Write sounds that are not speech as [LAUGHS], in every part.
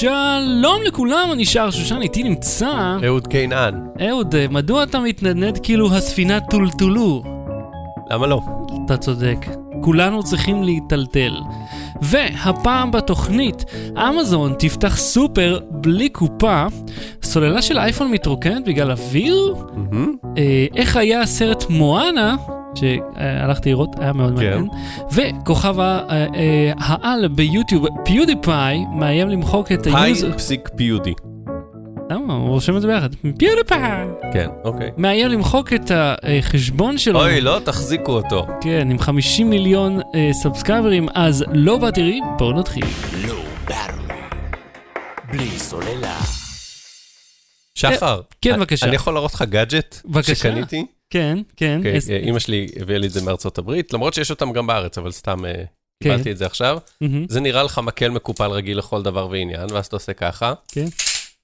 שלום לכולם, אני שר שושן, איתי נמצא... אהוד קינן. אהוד, מדוע אתה מתנדנד כאילו הספינה טולטולו? למה לא? אתה צודק. כולנו צריכים להיטלטל. והפעם בתוכנית, אמזון תפתח סופר בלי קופה, סוללה של אייפון מתרוקנת בגלל אוויר, אה, איך היה הסרט מואנה, שהלכתי לראות, היה מאוד כן. מעניין, וכוכב אה, אה, העל ביוטיוב, פיודיפאי, מאיים למחוק את ה user... פסיק פיודי. למה? הוא רושם את זה ביחד. פיודיפאי! כן, אוקיי. מאיים למחוק את החשבון שלו. אוי, לא תחזיקו אותו. כן, עם 50 מיליון אה, סאבסקרייברים, אז לא בתראי, בואו נתחיל. לא. בלי סוללה. שחר. כן, בבקשה. אני יכול להראות לך גאדג'ט? בבקשה. שקניתי? כן, כן. אוקיי, אה, אימא שלי הביאה לי את זה מארצות הברית, למרות שיש אותם גם בארץ, אבל סתם אה, כן. קיבלתי את זה עכשיו. זה נראה לך מקל מקופל רגיל לכל דבר ועניין, ואז אתה עושה ככה. כן.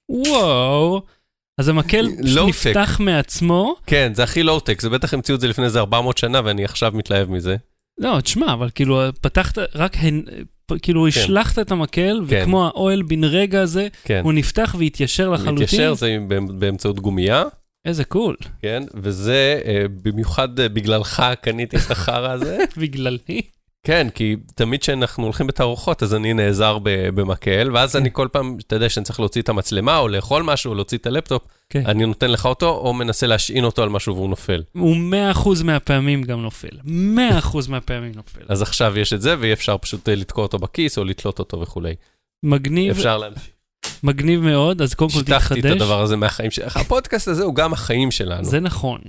וואו. אז המקל. נפתח מעצמו. כן, זה הכי לואו-טק, זה בטח המציאו את זה לפני איזה 400 שנה, ואני עכשיו מתלהב מזה. לא, תשמע, אבל כאילו, פתחת, רק, הן- פ- כאילו, כן. השלכת את המקל, כן. וכמו האוהל בן רגע הזה, כן. הוא נפתח והתיישר לחלוטין. מתיישר זה באמצ- באמצעות גומייה, איזה cool. כן, וזה אה, במיוחד אה, בגללך קניתי את החרא הזה. [LAUGHS] בגללי. כן, כי תמיד כשאנחנו הולכים בתערוכות, אז אני נעזר במקל, ואז כן. אני כל פעם, אתה יודע שאני צריך להוציא את המצלמה, או לאכול משהו, או להוציא את הלפטופ, כן. אני נותן לך אותו, או מנסה להשעין אותו על משהו והוא נופל. הוא 100% מהפעמים גם נופל. 100% מהפעמים נופל. אז עכשיו יש את זה, ואי אפשר פשוט אה, לתקוע אותו בכיס, או לתלות אותו וכולי. מגניב, אפשר להמשיך. מגניב מאוד, אז קודם כל שיתחתי את תתחדש. הדבר הזה מהחיים שלך. הפודקאסט הזה הוא גם החיים שלנו. זה נכון.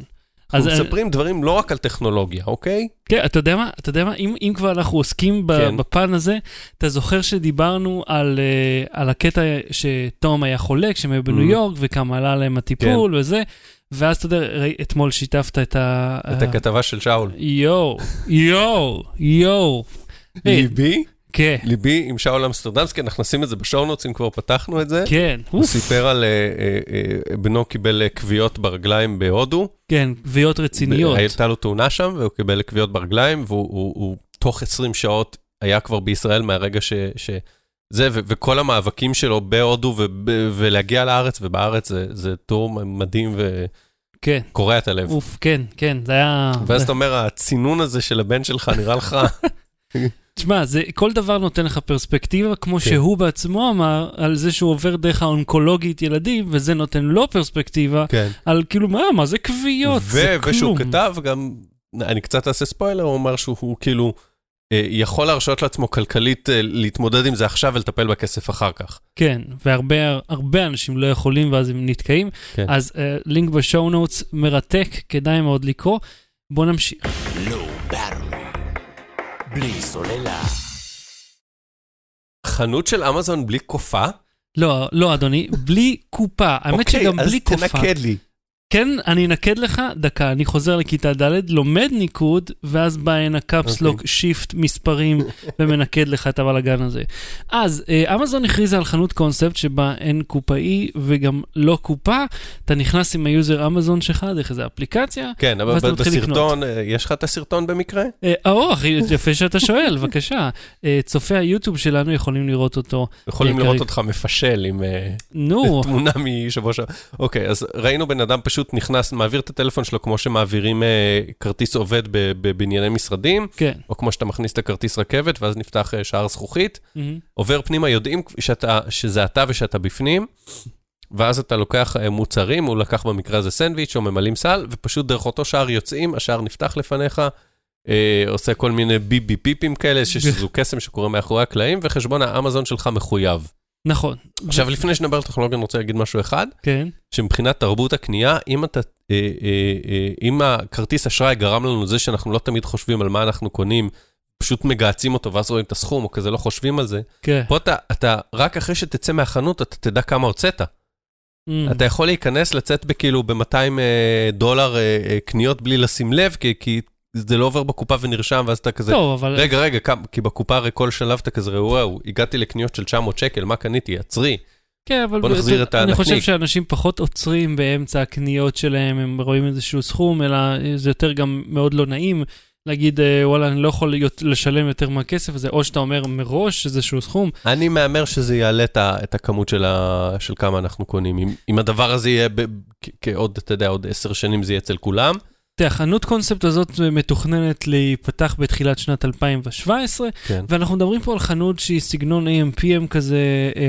אנחנו אה, מספרים דברים לא רק על טכנולוגיה, אוקיי? כן, אתה יודע מה, אתה יודע מה, אם, אם כבר אנחנו עוסקים ב, כן. בפן הזה, אתה זוכר שדיברנו על, uh, על הקטע שתום היה חולה כשהם היו בניו Mhm. יורק, וכמה עלה להם הטיפול וזה, ואז אתה יודע, אתמול שיתפת את ה... את הכתבה של שאול. יואו, יואו, יואו. ליבי, כן, ליבי עם שאול אמסטרדמסקי, אנחנו נשים את זה ב show notes, אם כבר פתחנו את זה. כן, הוא אוף, סיפר על אה, אה, אה, בנו קיבל כוויות ברגליים בהודו. כן, כוויות רציניות. הייתה לו תאונה שם, והוא קיבל כוויות ברגליים, והוא הוא, הוא, תוך 20 שעות היה כבר בישראל מהרגע ש... ש זה, ו- וכל המאבקים שלו בהודו וב- ולהגיע לארץ, ובארץ זה, זה טור מדהים כן, וקורע את הלב. אוף, כן, כן, זה היה... ואז אתה אומר, הצינון הזה של הבן שלך נראה לך, [LAUGHS] תשמע, זה, כל דבר נותן לך פרספקטיבה, כמו כן. שהוא בעצמו אמר, על זה שהוא עובר דרך האונקולוגית ילדים, וזה נותן לו פרספקטיבה, כן. על כאילו, מה, מה זה כוויות? זה ו- ושהוא כלום. כתב גם, אני קצת אעשה ספוילר, הוא אמר שהוא הוא כאילו אה, יכול להרשות לעצמו כלכלית אה, להתמודד עם זה עכשיו ולטפל בכסף אחר כך. כן, והרבה הרבה אנשים לא יכולים, ואז הם נתקעים. כן. אז uh, לינק ב show notes מרתק, כדאי מאוד לקרוא. בוא נמשיך. ברור. בלי סוללה. חנות של אמזון בלי קופה? לא, לא, אדוני, בלי קופה. האמת אוקיי, שגם בלי אז קופה. תנקד לי. כן, אני אנקד לך, דקה, אני חוזר לכיתה ד', לומד ניקוד, ואז בא הנה caps lock, אוקיי. shift, מספרים, [LAUGHS] ומנקד לך את הבלאגן הזה. אז, אה, אמזון הכריזה על חנות קונספט שבה אין קופאי וגם לא קופה, אתה נכנס עם ה user אמזון שלך דרך איזו אפליקציה. כן, אבל בסרטון, אה, יש לך את הסרטון במקרה? אה, או, הכי יפה שאתה שואל, [LAUGHS] בבקשה. אה, צופי היוטיוב שלנו יכולים לראות אותו. יכולים אה, לראות. אותך מפשל עם אה, [LAUGHS] תמונה משבוע שעבר. אוקיי, אז ראינו בן אדם פשוט נכנס, מעביר את הטלפון שלו כמו שמעבירים אה, כרטיס עובד בבנייני משרדים, כן. או כמו שאתה מכניס את הכרטיס רכבת, ואז נפתח אה, שער זכוכית. מהמם. עובר פנימה, יודעים שאתה, שזה אתה ושאתה בפנים, ואז אתה לוקח אה, מוצרים, הוא לקח במקרה הזה סנדוויץ' או ממלאים סל, ופשוט דרך אותו שער יוצאים, השער נפתח לפניך, אה, עושה כל מיני ביבי פיפים כאלה, שזו [LAUGHS] קסם שקורה מאחורי הקלעים, וחשבון האמזון שלך מחויב. נכון. עכשיו, לפני שנדבר על טכנולוגיה, אני רוצה להגיד משהו אחד, כן, שמבחינת תרבות הקנייה, אם אתה, אה, אה, אה, אם הכרטיס אשראי גרם לנו לזה שאנחנו לא תמיד חושבים על מה אנחנו קונים, פשוט מגהצים אותו ואז רואים את הסכום, או כזה לא חושבים על זה, כן. פה אתה, אתה, רק אחרי שתצא מהחנות, אתה תדע כמה הוצאת. Mm. אתה יכול להיכנס, לצאת בכאילו ב-200 דולר קניות בלי לשים לב, כי, כי זה לא עובר בקופה ונרשם, ואז אתה כזה, טוב, אבל... רגע, רגע, כמה- כי בקופה הרי כל שלב אתה כזה, וואו, הגעתי לקניות של 900 שקל, מה קניתי? עצרי. כן, אבל... בוא נחזיר את אני חושב הנקניק. שאנשים פחות עוצרים באמצע הקניות שלהם, הם רואים איזשהו סכום, אלא זה יותר גם מאוד לא נעים להגיד, אה, וואלה, אני לא יכול להיות- לשלם יותר מהכסף הזה, או שאתה אומר מראש איזשהו סכום. אני מהמר שזה יעלה את, הכמות של, ה, של כמה אנחנו קונים. אם, אם הדבר הזה יהיה ב, כעוד, אתה יודע, עוד עשר שנים זה יהיה אצל כולם. תראה, החנות קונספט הזאת מתוכננת להיפתח בתחילת שנת 2017, כן. ואנחנו מדברים פה על חנות שהיא סגנון AMPM כזה,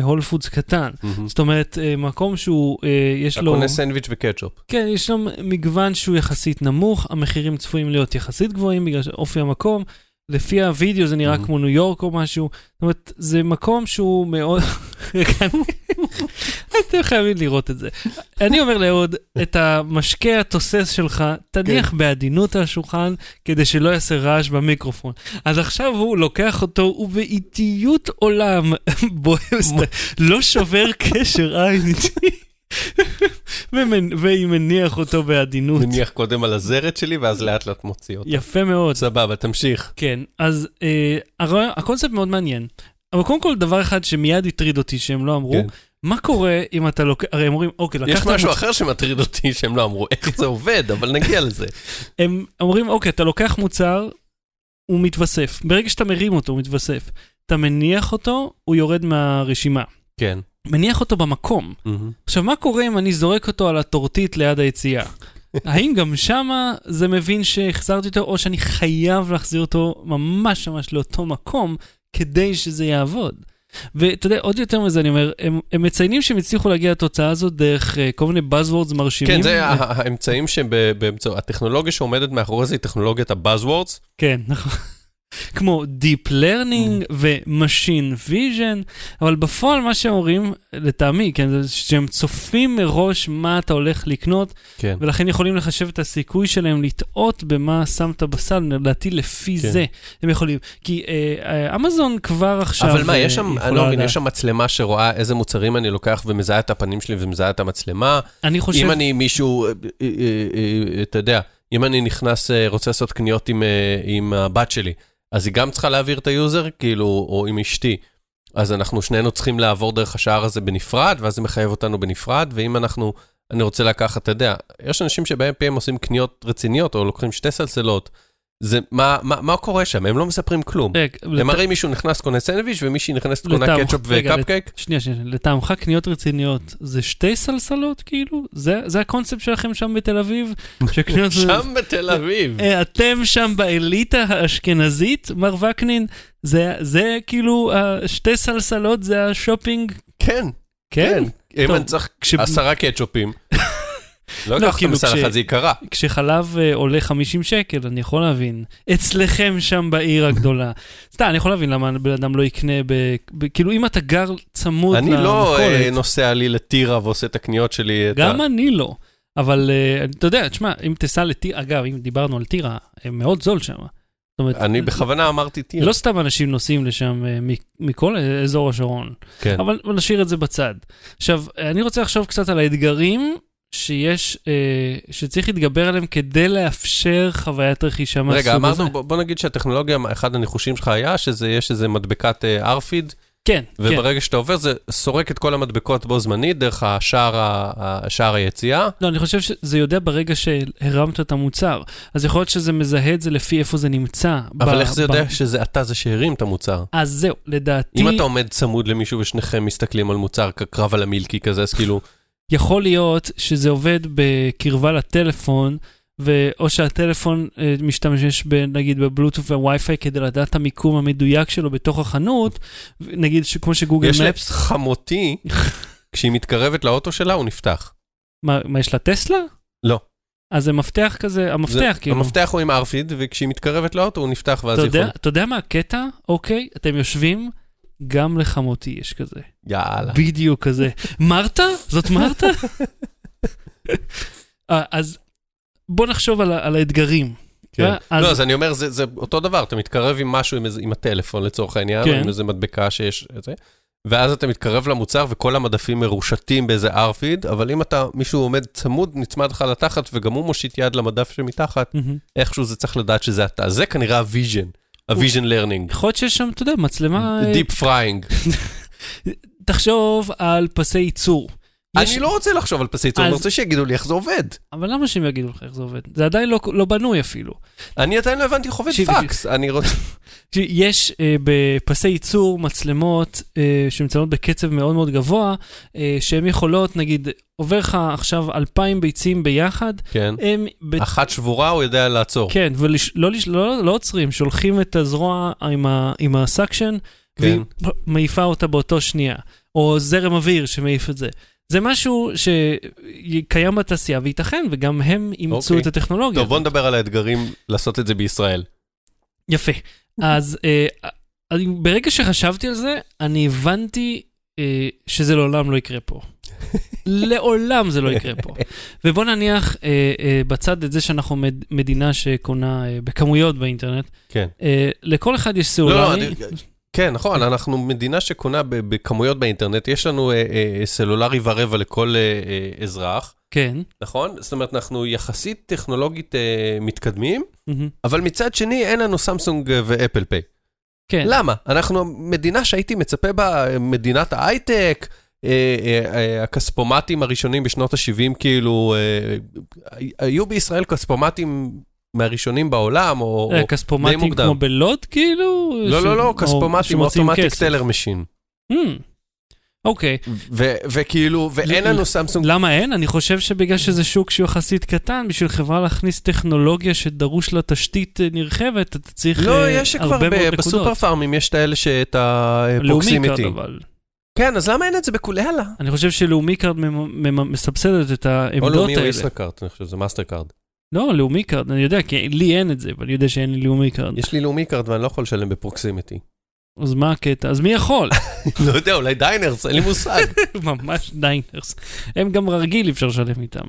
Whole Foods קטן. מהמם. זאת אומרת, אה, מקום שהוא, אה, יש אתה לו... קונה סנדוויץ' וקטשופ. כן, יש שם מגוון שהוא יחסית נמוך, המחירים צפויים להיות יחסית גבוהים בגלל אופי המקום. לפי הוידאו זה נראה Mhm. כמו ניו יורק או משהו. זאת אומרת, זה מקום שהוא מאוד... [LAUGHS] אתם חייבים לראות את זה. אני אומר לאהוד, את המשקה התוסס שלך, תניח בעדינות על השולחן, כדי שלא יעשה רעש במיקרופון. אז עכשיו הוא לוקח אותו, ובאיטיות עולם, [LAUGHS] בועז, לא שובר קשר עין איתי. והיא מניח אותו בעדינות. נניח קודם על הזרת שלי, ואז לאט לאט מוציא אותה. יפה מאוד. סבבה, תמשיך. כן, אז אה, הקונספט מאוד מעניין. אבל קודם כל, דבר אחד שמיד הטריד אותי שהם לא אמרו, כן. מה קורה אם אתה לוקח, הרי הם אומרים, אוקיי, יש לקחת... משהו מוצ- אחר שמטריד אותי שהם לא אמרו איך זה עובד, אבל נגיע לזה. [LAUGHS] הם אומרים, אוקיי, אתה לוקח מוצר, הוא מתווסף. ברגע שאתה מרים אותו, הוא מתווסף. אתה מניח אותו, הוא יורד מהרשימה. כן. מניח אותו במקום. מהמם. עכשיו, מה קורה אם אני זורק אותו על הטורטית ליד היציאה? [LAUGHS] האם גם שמה זה מבין שהחזרתי אותו, או שאני חייב להחזיר אותו ממש ממש לאותו מקום כדי שזה יעבוד? ואתה יודע, עוד יותר מזה, אני אומר, הם, הם מציינים שהם הצליחו להגיע לתוצאה הזאת דרך uh, כל מיני buzzwords מרשימים. כן, זה ה- האמצעים שבאמצעות, הטכנולוגיה שעומדת מאחורי זה היא טכנולוגיית ה-Buzzwords. כן, נכון. כמו Deep Learning ו-Machine Vision, אבל בפועל מה שהם אומרים, לטעמי, כן, זה שהם צופים מראש מה אתה הולך לקנות, כן. ולכן יכולים לחשב את הסיכוי שלהם לטעות במה שמת בסל, לדעתי לפי כן. זה הם יכולים. כי אה, אה, אמזון כבר עכשיו אבל מה, אה, יש שם, יכולה אני לא מבין. יש שם מצלמה שרואה איזה מוצרים אני לוקח ומזהה את הפנים שלי ומזהה את המצלמה. אני חושב, אם אני מישהו, אה, אה, אה, אתה יודע, אם אני נכנס, אה, רוצה לעשות קניות עם, אה, עם הבת שלי, אז היא גם צריכה להעביר את ה user, כאילו, או עם אשתי. אז אנחנו שנינו צריכים לעבור דרך השער הזה בנפרד, ואז זה מחייב אותנו בנפרד, ואם אנחנו, אני רוצה לקחת, אתה יודע, יש אנשים שב-AMPM עושים קניות רציניות, או לוקחים שתי סלסלות, זה, מה, מה, מה קורה שם? הם לא מספרים כלום. רגע, הם לט- מראים מישהו נכנס קונה סנדוויץ' ומישהי נכנסת קונה קטשופ וקפקייק. שנייה, שנייה, לטעמך קניות רציניות זה שתי סלסלות כאילו? זה, זה הקונספט שלכם שם בתל אביב? [LAUGHS] שקניות שם בתל אביב. אה, אתם שם באליטה האשכנזית, מר וקנין? זה, זה כאילו, אה, שתי סלסלות זה השופינג? כן, כן? כן. אם אני צריך עשרה קטשופים. לא לא, את כאילו, המסל כש- אחד, זה יקרה. כשחלב אה, עולה 50 שקל, אני יכול להבין. אצלכם שם בעיר הגדולה. [LAUGHS] סתם, אני יכול להבין למה בן אדם לא יקנה ב... ב- כאילו, אם אתה גר צמוד אני לא למכולת, נוסע לי לטירה ועושה את הקניות שלי. את גם אני לא. אבל אה, אתה יודע, תשמע, אם תיסע לטירה, אגב, אם דיברנו על טירה, מאוד זול שם. אומרת, אני בכוונה אמרתי טירה. לא סתם אנשים נוסעים לשם מכל אזור השרון, כן. אבל נשאיר את זה בצד. עכשיו, אני רוצה לחשוב קצת על האתגרים שיש, אה, שצריך להתגבר עליהם כדי לאפשר חוויית רכישה מהסוג רגע, הזה. אמרנו, בוא- בוא נגיד שהטכנולוגיה, אחד הניחושים שלך היה שזה, יש איזה מדבקת אה, ארפיד, כן, כן. וברגע שאתה עובר זה סורק את כל המדבקות בו זמנית דרך השער ה- השער היציאה. לא, אני חושב שזה יודע ברגע שהרמת את המוצר. אז יכול להיות שזה מזהה את זה לפי איפה זה נמצא. אבל ב- איך זה ב- יודע שזה אתה זה שהרים את המוצר? אז זהו, לדעתי, אם אתה עומד צמוד למישהו ושניכם מסתכלים על מוצר כקרב על המילקי כזה, אז כאילו, יכול להיות שזה עובד בקרבה לטלפון, ואו שהטלפון אה, משתמש ב, נגיד בבלוטות' ווי-פיי כדי לדעת את המיקום המדויק שלו בתוך החנות, נגיד כמו שגוגל יש לה מפס, חמותי, [LAUGHS] כשהיא מתקרבת לאוטו שלה, הוא נפתח. מה, מה יש לה טסלה? לא. אז זה מפתח כזה, המפתח זה- כאילו. המפתח הוא עם RFID, וכשהיא מתקרבת לאוטו הוא נפתח ואז יכולה... אתה יודע מה הקטע? אוקיי, אתם יושבים, גם לחמותי יש כזה. יאללה. בדיוק כזה. מרתה? זאת מרתה? [LAUGHS] אה, אז בוא נחשוב על, על האתגרים. כן. אה, אז- לא, אז אני אומר, זה זה אותו דבר, אתה מתקרב עם משהו, עם איזה- עם הטלפון לצורך העניין, כן. עם איזה מדבקה שיש את זה, ואז אתה מתקרב למוצר וכל המדפים מרושתים באיזה RFID, אבל אם אתה, מישהו עומד צמוד, נצמד לך לתחת, וגם הוא מושיט יד למדף שמתחת, מהמם. איכשהו זה צריך לדעת שזה אתה. זה כנראה ה vision, ה vision learning. יכול להיות שיש שם, אתה יודע, מצלמה... אה, deep frying. [LAUGHS] תחשוב על פסי ייצור. יש- אני לא רוצה לחשוב על אני אז- רוצה שיגידו לי איך זה עובד. אבל למה שהם יגידו לך איך זה עובד? זה עדיין לא, לא בנוי אפילו. אני עדיין לא הבנתי איך עובד תקשיב, פקס. אני רוצה... [LAUGHS] יש אה, בפסי ייצור מצלמות אה, שמצלמות בקצב מאוד מאוד גבוה, אה, שהן יכולות, נגיד, עובר לך עכשיו אלפיים ביצים ביחד, כן. הם... ב- אחת שבורה, הוא יודע לעצור. כן, ולא לא, לא, לא עוצרים, שולחים את הזרוע עם, ה, עם הסקשן, כן. והיא מעיפה אותה באותו שנייה. או זרם אוויר שמעיף את זה. זה משהו שקיים בתעשייה, וייתכן, וגם הם אימצו אוקיי. את הטכנולוגיה. טוב, בוא נדבר על האתגרים לעשות את זה בישראל. יפה. אז אה, ברגע שחשבתי על זה, אני הבנתי אה, שזה לעולם לא יקרה פה. לעולם זה לא יקרה פה. ובוא נניח אה, אה, בצד את זה שאנחנו מד, מדינה שקונה אה, בכמויות באינטרנט. כן. אה, לכל אחד יש לא, סלולרי. כן, נכון, אנחנו מדינה שקונה בכמויות באינטרנט, יש לנו אה, אה, סלולרי ורבע לכל אה, אה, אזרח, כן. נכון? זאת אומרת, אנחנו יחסית טכנולוגית אה, מתקדמים, מהמם. אבל מצד שני אין לנו סמסונג אה, ואפל פיי. כן. למה? אנחנו מדינה שהייתי מצפה בה, אה, מדינת ההייטק, אה, אה, אה, הכספומטים הראשונים בשנות ה-70, כאילו, אה, היו בישראל כספומטים מהראשונים בעולם, או... אה, או- כספומטים מוקדם. כמו בלוד, כאילו? לא, לא, לא, או כספומטים, automatic. teller machine. Hmm, אוקיי. וכאילו, ואין לנו סמסונג. למה אין? אני חושב שבגלל שזה שוק שהוא יחסית קטן, בשביל חברה להכניס טכנולוגיה שדרוש לה תשתית אה, נרחבת, אתה צריך לא, אה, יש כבר הרבה מאוד נקודות. בסופר פארמים, יש את האלה שאת לאומי ה proximity. כן, אז למה אין את זה בכולי? אני חושב שלאומי קארד מסבסדת את או העמדות לאומי או האלה. ישראכרט, אני חושב שזה מאסטר קארד. לא, לאומי קארד, אני יודע, כי לי אין את זה, ואני יודע שאין לי לאומי קארד. יש לי לאומי קארד ואני לא יכול לשלם ב proximity. אז מה הקטע? אז מי יכול? [LAUGHS] לא יודע, אולי דיינרס, אין לי מושג. [LAUGHS] ממש דיינרס. הם גם רגיל, אי אפשר לשלם איתם.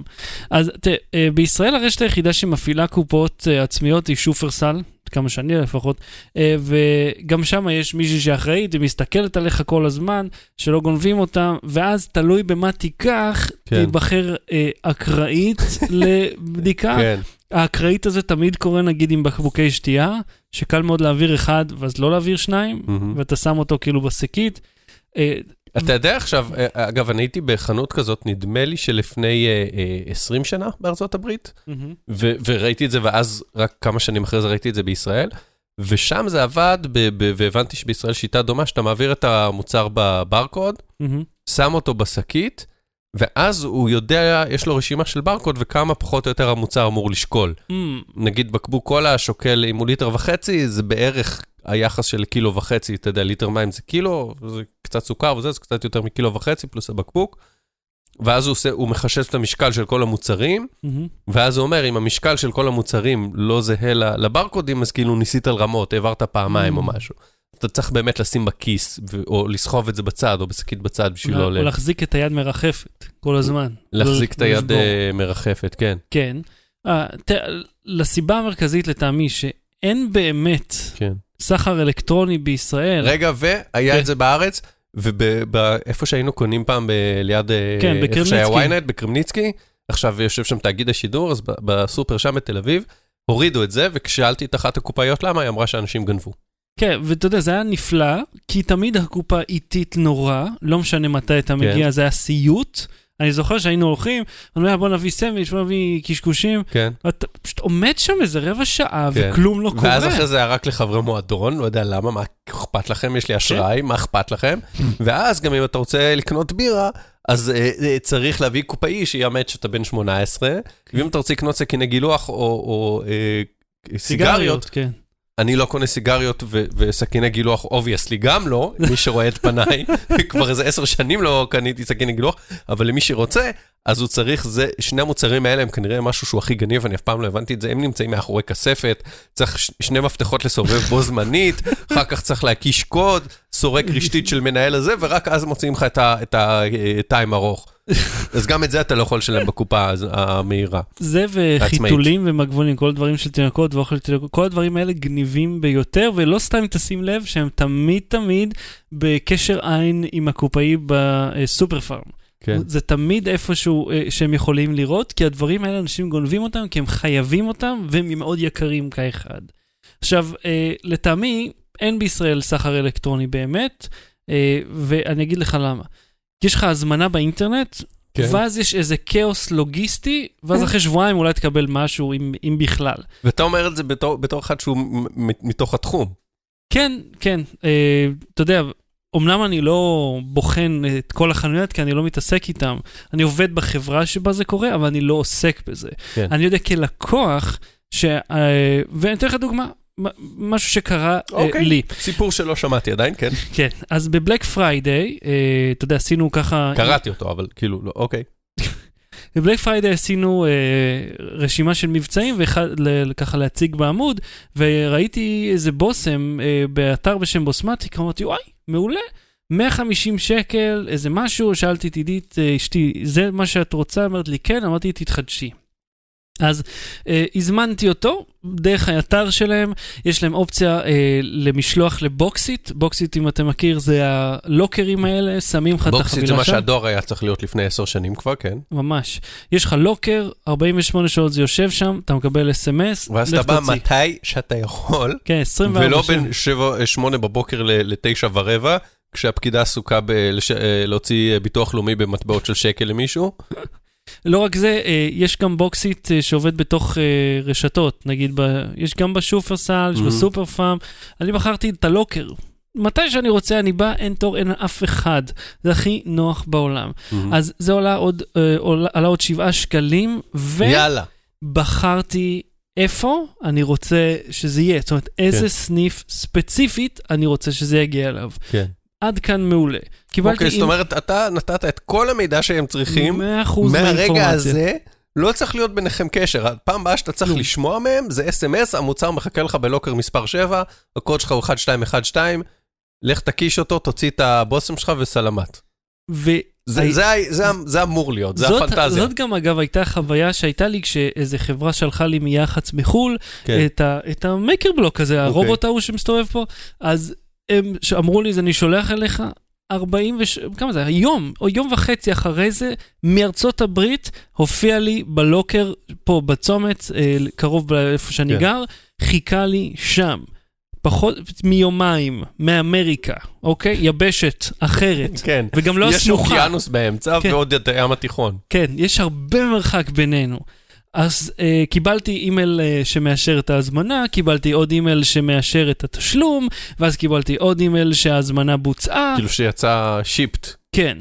אז תראה, אה, בישראל הרשת היחידה שמפעילה קופות אה, עצמיות היא שופרסל, כמה שאני לפחות, אה, וגם שם יש מישהי שאחראית, היא מסתכלת עליך כל הזמן, שלא גונבים אותה, ואז תלוי במה תיקח, כן. תיבחר אקראית [LAUGHS] לבדיקה. כן. האקראית הזה תמיד קורה נגיד עם בקבוקי שתייה, שקל מאוד להעביר אחד ואז לא להעביר שניים, מהמם. ואתה שם אותו כאילו בשקית. אה, אתה יודע עכשיו, אה, אגב, אני הייתי בחנות כזאת, נדמה לי שלפני אה, אה, 20 שנה בארצות הברית, ו- וראיתי את זה, ואז רק כמה שנים אחרי זה ראיתי את זה בישראל, ושם זה עבד, ב- ב- והבנתי שבישראל שיטה דומה, שאתה מעביר את המוצר בברקוד, מהמם. שם אותו בשקית, ואז הוא יודע, יש לו רשימה של ברקוד וכמה פחות או יותר המוצר אמור לשקול. מהמם. נגיד בקבוק קולה שוקל, אם הוא ליטר וחצי, זה בערך היחס של קילו וחצי, אתה יודע, ליטר מים זה קילו, זה קצת סוכר וזה, זה קצת יותר מקילו וחצי פלוס הבקבוק. ואז הוא, עושה, הוא מחשב את המשקל של כל המוצרים, מהמם. ואז הוא אומר, אם המשקל של כל המוצרים לא זהה לברקודים, אז כאילו ניסית על רמות, העברת פעמיים או Mm. משהו. אתה צריך באמת לשים בכיס, או לסחוב את זה בצד, או בשקית בצד, בשביל לא או להחזיק את היד מרחפת כל הזמן. להחזיק את לא היד. אה, מרחפת, כן. כן. אה, לסיבה המרכזית לטעמי שאין באמת כן. סחר אלקטרוני בישראל. רגע, והיה כן. את זה בארץ, ואיפה שהיינו קונים פעם ליד, אה, כן, איפה שהיה בקרמניצקי. ynet, בקרמניצקי, עכשיו יושב שם תאגיד השידור, אז בסופר שם בתל אביב, הורידו את זה, וכששאלתי את אחת הקופאיות למה, היא אמרה שאנשים גנבו. כן, ואתה יודע, זה היה נפלא, כי תמיד הקופה איטית נורא, לא משנה מתי אתה מגיע, כן. זה היה סיוט. אני זוכר שהיינו הולכים, אני אומר, בוא נביא סנדוויץ', בוא נביא קשקושים, כן. ואתה פשוט עומד שם איזה רבע שעה, כן. וכלום לא קורה. ואז אחרי זה היה רק לחברי מועדון, לא יודע למה, מה אכפת לכם, יש לי אשראי, מה אכפת לכם? [LAUGHS] ואז גם אם אתה רוצה לקנות בירה, אז אה, אה, צריך להביא קופאי שיאמת שאתה בן 18, ואם אתה רוצה לקנות סכיני גילוח או- או אה, סיגריות, כן. אני לא קונה סיגריות וסכיני גילוח, obviously גם לא, מי שרואה את פניי, [LAUGHS] כבר איזה עשר שנים לא קניתי סכיני גילוח, אבל למי שרוצה, אז הוא צריך, זה, שני המוצרים האלה הם כנראה משהו שהוא הכי גניב, אני אף פעם לא הבנתי את זה, הם נמצאים מאחורי כספת, צריך ש- שני מפתחות לסובב בו זמנית, [LAUGHS] אחר כך צריך להקיש קוד, סורק רשתית של מנהל הזה, ורק אז מוציאים לך את הטיים ארוך. [LAUGHS] אז גם את זה אתה לא יכול לשלם בקופה המהירה. זה וחיתולים ומגבונים, כל הדברים של תינוקות ואוכל תינוקות, כל הדברים האלה גניבים ביותר, ולא סתם תשים לב שהם תמיד תמיד בקשר עין עם הקופאי בסופר פארם. כן. זה תמיד איפשהו אה, שהם יכולים לראות, כי הדברים האלה אנשים גונבים אותם, כי הם חייבים אותם, והם מאוד יקרים כאחד. עכשיו, אה, לטעמי, אין בישראל סחר אלקטרוני באמת, אה, ואני אגיד לך למה. יש לך הזמנה באינטרנט, כן. כן. ואז יש איזה כאוס לוגיסטי, ואז אחרי שבועיים אולי תקבל משהו, אם, אם בכלל. ואתה אומר את זה בתור, בתור אחד שהוא מתוך התחום. כן, כן, אה, אתה יודע, אמנם אני לא בוחן את כל החנויות, כי אני לא מתעסק איתם. אני עובד בחברה שבה זה קורה, אבל אני לא עוסק בזה. כן. אני יודע כלקוח, ש... אה, ואני אתן לך דוגמה, משהו שקרה אה, אוקיי. לי. סיפור שלא שמעתי עדיין, כן. כן, אז ב Black Friday, אה, אתה יודע, עשינו ככה... קראתי אותו, אבל כאילו, לא, אוקיי. ב Black Friday עשינו אה, רשימה של מבצעים, וככה להציג בעמוד, וראיתי איזה בושם אה, באתר בשם בוסמטיק, אמרתי, וואי, מעולה. 150 שקל, איזה משהו, שאלתי את עידית, אה, אשתי, זה מה שאת רוצה? אמרה לי, כן, אמרתי, תתחדשי. אז אה, הזמנתי אותו דרך האתר שלהם, יש להם אופציה אה, למשלוח לבוקסיט, בוקסיט, אם אתה מכיר, זה הלוקרים האלה, שמים לך את החבילה שם. בוקסיט זה מה שהדואר היה צריך להיות לפני עשר שנים כבר, כן. ממש. יש לך לוקר, 48 שעות זה יושב שם, אתה מקבל אס.אם.אס, ואז אתה בא מתי שאתה יכול, כן, 24 ולא שעות. בין שבע- שמונה בבוקר ל- לתשע ורבע, כשהפקידה עסוקה בלהוציא ביטוח לאומי במטבעות של שקל למישהו. לא רק זה, אה, יש גם בוקסיט אה, שעובד בתוך אה, רשתות, נגיד, ב, יש גם בשופרסל, יש Mhm. בסופר פארם. אני בחרתי את הלוקר. מתי שאני רוצה, אני בא, אין תור, אין אף אחד. זה הכי נוח בעולם. אז זה עולה עוד, אה, עולה, עלה עוד 7 שקלים, ו... יאללה. בחרתי איפה אני רוצה שזה יהיה. זאת אומרת, איזה כן. סניף ספציפית אני רוצה שזה יגיע אליו. כן. עד כאן מעולה. קיבלתי אוקיי, זאת אומרת, אתה נתת את כל המידע שהם צריכים, 100% מהרגע מהאינפורמציה. הזה, לא צריך להיות ביניכם קשר. הפעם הבאה שאתה צריך כלום. לשמוע מהם, זה אס.אם.אס, המוצר מחכה לך בלוקר מספר 7, הקוד שלך הוא 1212, לך תקיש אותו, תוציא את הבושם שלך וסלמת. ו... זה- הי- זה זה ה- זה אמור להיות, זה זאת, הפנטזיה. זאת גם אגב הייתה חוויה שהייתה לי כשאיזה חברה שלחה לי מיח"צ מחו"ל, כן. את, ה, את המייקר בלוק הזה, הרובוט ההוא שמסתובב פה, אז הם אמרו לי, אני שולח אליך 40 וש... כמה זה? יום, או יום וחצי אחרי זה, מארצות הברית, הופיע לי בלוקר פה בצומת, אה, קרוב לאיפה שאני כן. גר, חיכה לי שם. פחות מיומיים, מאמריקה, אוקיי? יבשת אחרת. כן. וגם לא יש הסמוכה. אוקיינוס באמצע כן. ועוד את הים התיכון. כן, יש הרבה מרחק בינינו. אז uh, קיבלתי אימייל uh, שמאשר את ההזמנה, קיבלתי עוד אימייל שמאשר את התשלום, ואז קיבלתי עוד אימייל שההזמנה בוצעה. כאילו שיצא shipped. כן.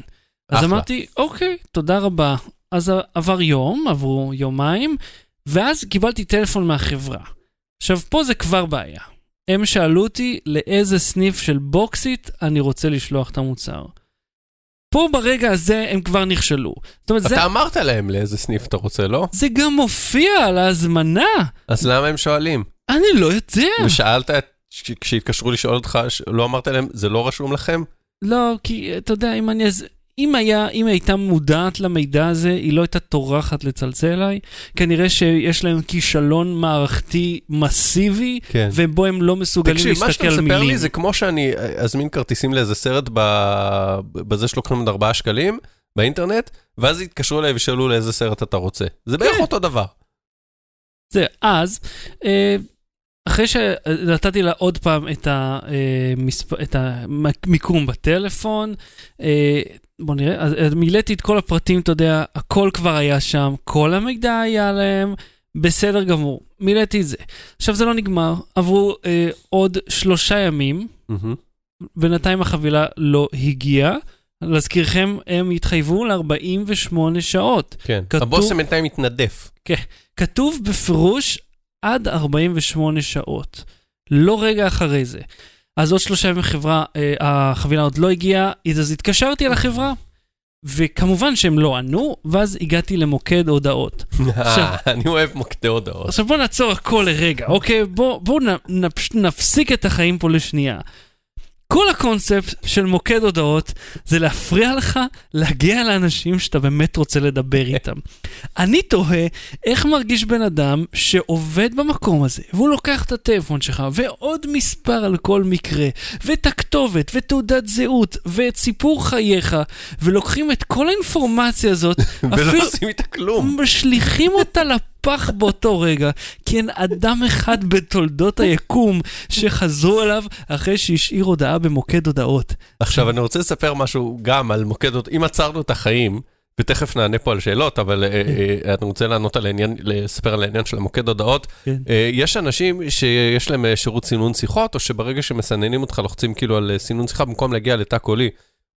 אז אחלה. אמרתי, אוקיי, תודה רבה. אז עבר יום, עברו יומיים, ואז קיבלתי טלפון מהחברה. עכשיו, פה זה כבר בעיה. הם שאלו אותי לאיזה סניף של בוקסיט אני רוצה לשלוח את המוצר. פה ברגע הזה הם כבר נכשלו. זאת אומרת, זה, אתה אמרת להם לאיזה סניף אתה רוצה, לא? זה גם מופיע על ההזמנה. אז למה הם שואלים? אני לא יודע. ושאלת, כשהתקשרו לשאול אותך, לא אמרת להם, זה לא רשום לכם? לא, כי אתה יודע, אם אני... אם היה, אם הייתה מודעת למידע הזה, היא לא הייתה טורחת לצלצל אליי. כנראה שיש להם כישלון מערכתי מסיבי, כן. ובו הם לא מסוגלים תקשיב, מה שאתה להסתכל על מספר מילים. לי זה כמו שאני אזמין כרטיסים לאיזה סרט ב- בזה שלוקחים עוד 4 שקלים באינטרנט, ואז יתקשרו אליי וישאלו לאיזה סרט אתה רוצה. זה בערך כן. אותו דבר. זה, אז, אה, אחרי שנתתי לה עוד פעם את, ה, אה. את המיקום בטלפון, אה, בוא נראה, אז אז מילאתי את כל הפרטים, אתה יודע, הכל כבר היה שם, כל המידע היה להם, בסדר גמור, מילאתי את זה. עכשיו זה לא נגמר, עברו אה, עוד שלושה ימים, מהמם. בינתיים החבילה לא הגיעה. להזכירכם, הם התחייבו ל-48 שעות. כן. כתוב- הבושם בינתיים מתנדף. כתוב בפירוש עד 48 שעות, לא רגע אחרי זה. אז עוד שלושה ימים החברה, אה, החבילה עוד לא הגיעה, אז התקשרתי אל החברה, וכמובן שהם לא ענו, ואז הגעתי למוקד הודעות. [LAUGHS] עכשיו- אני אוהב מוקדי הודעות. עכשיו בוא נעצור הכל לרגע, אוקיי? בוא, בוא נ, נפ, נפסיק את החיים פה לשנייה. כל הקונספט של מוקד הודעות זה להפריע לך להגיע לאנשים שאתה באמת רוצה לדבר [LAUGHS] איתם. אני תוהה איך מרגיש בן אדם שעובד במקום הזה, והוא לוקח את הטלפון שלך, ועוד מספר על כל מקרה, ואת הכתובת, ותעודת זהות, ואת סיפור חייך, ולוקחים את כל האינפורמציה הזאת, [LAUGHS] ולא עושים איתה כלום. משליכים אותה [LAUGHS] לפח באותו רגע, כי אין אדם אחד בתולדות היקום שחזרו אליו אחרי שהשאיר הודעה במוקד הודעות. עכשיו, אני רוצה לספר משהו גם על מוקד הודעות. אם עצרנו את החיים, ותכף נענה פה על שאלות, אבל אה, אה, אני רוצה לענות על העניין, לספר על העניין של המוקד הודעות. כן. אה, יש אנשים שיש להם אה, שירות סינון שיחות, או שברגע שמסננים אותך לוחצים כאילו על אה, סינון שיחה במקום להגיע לתא קולי,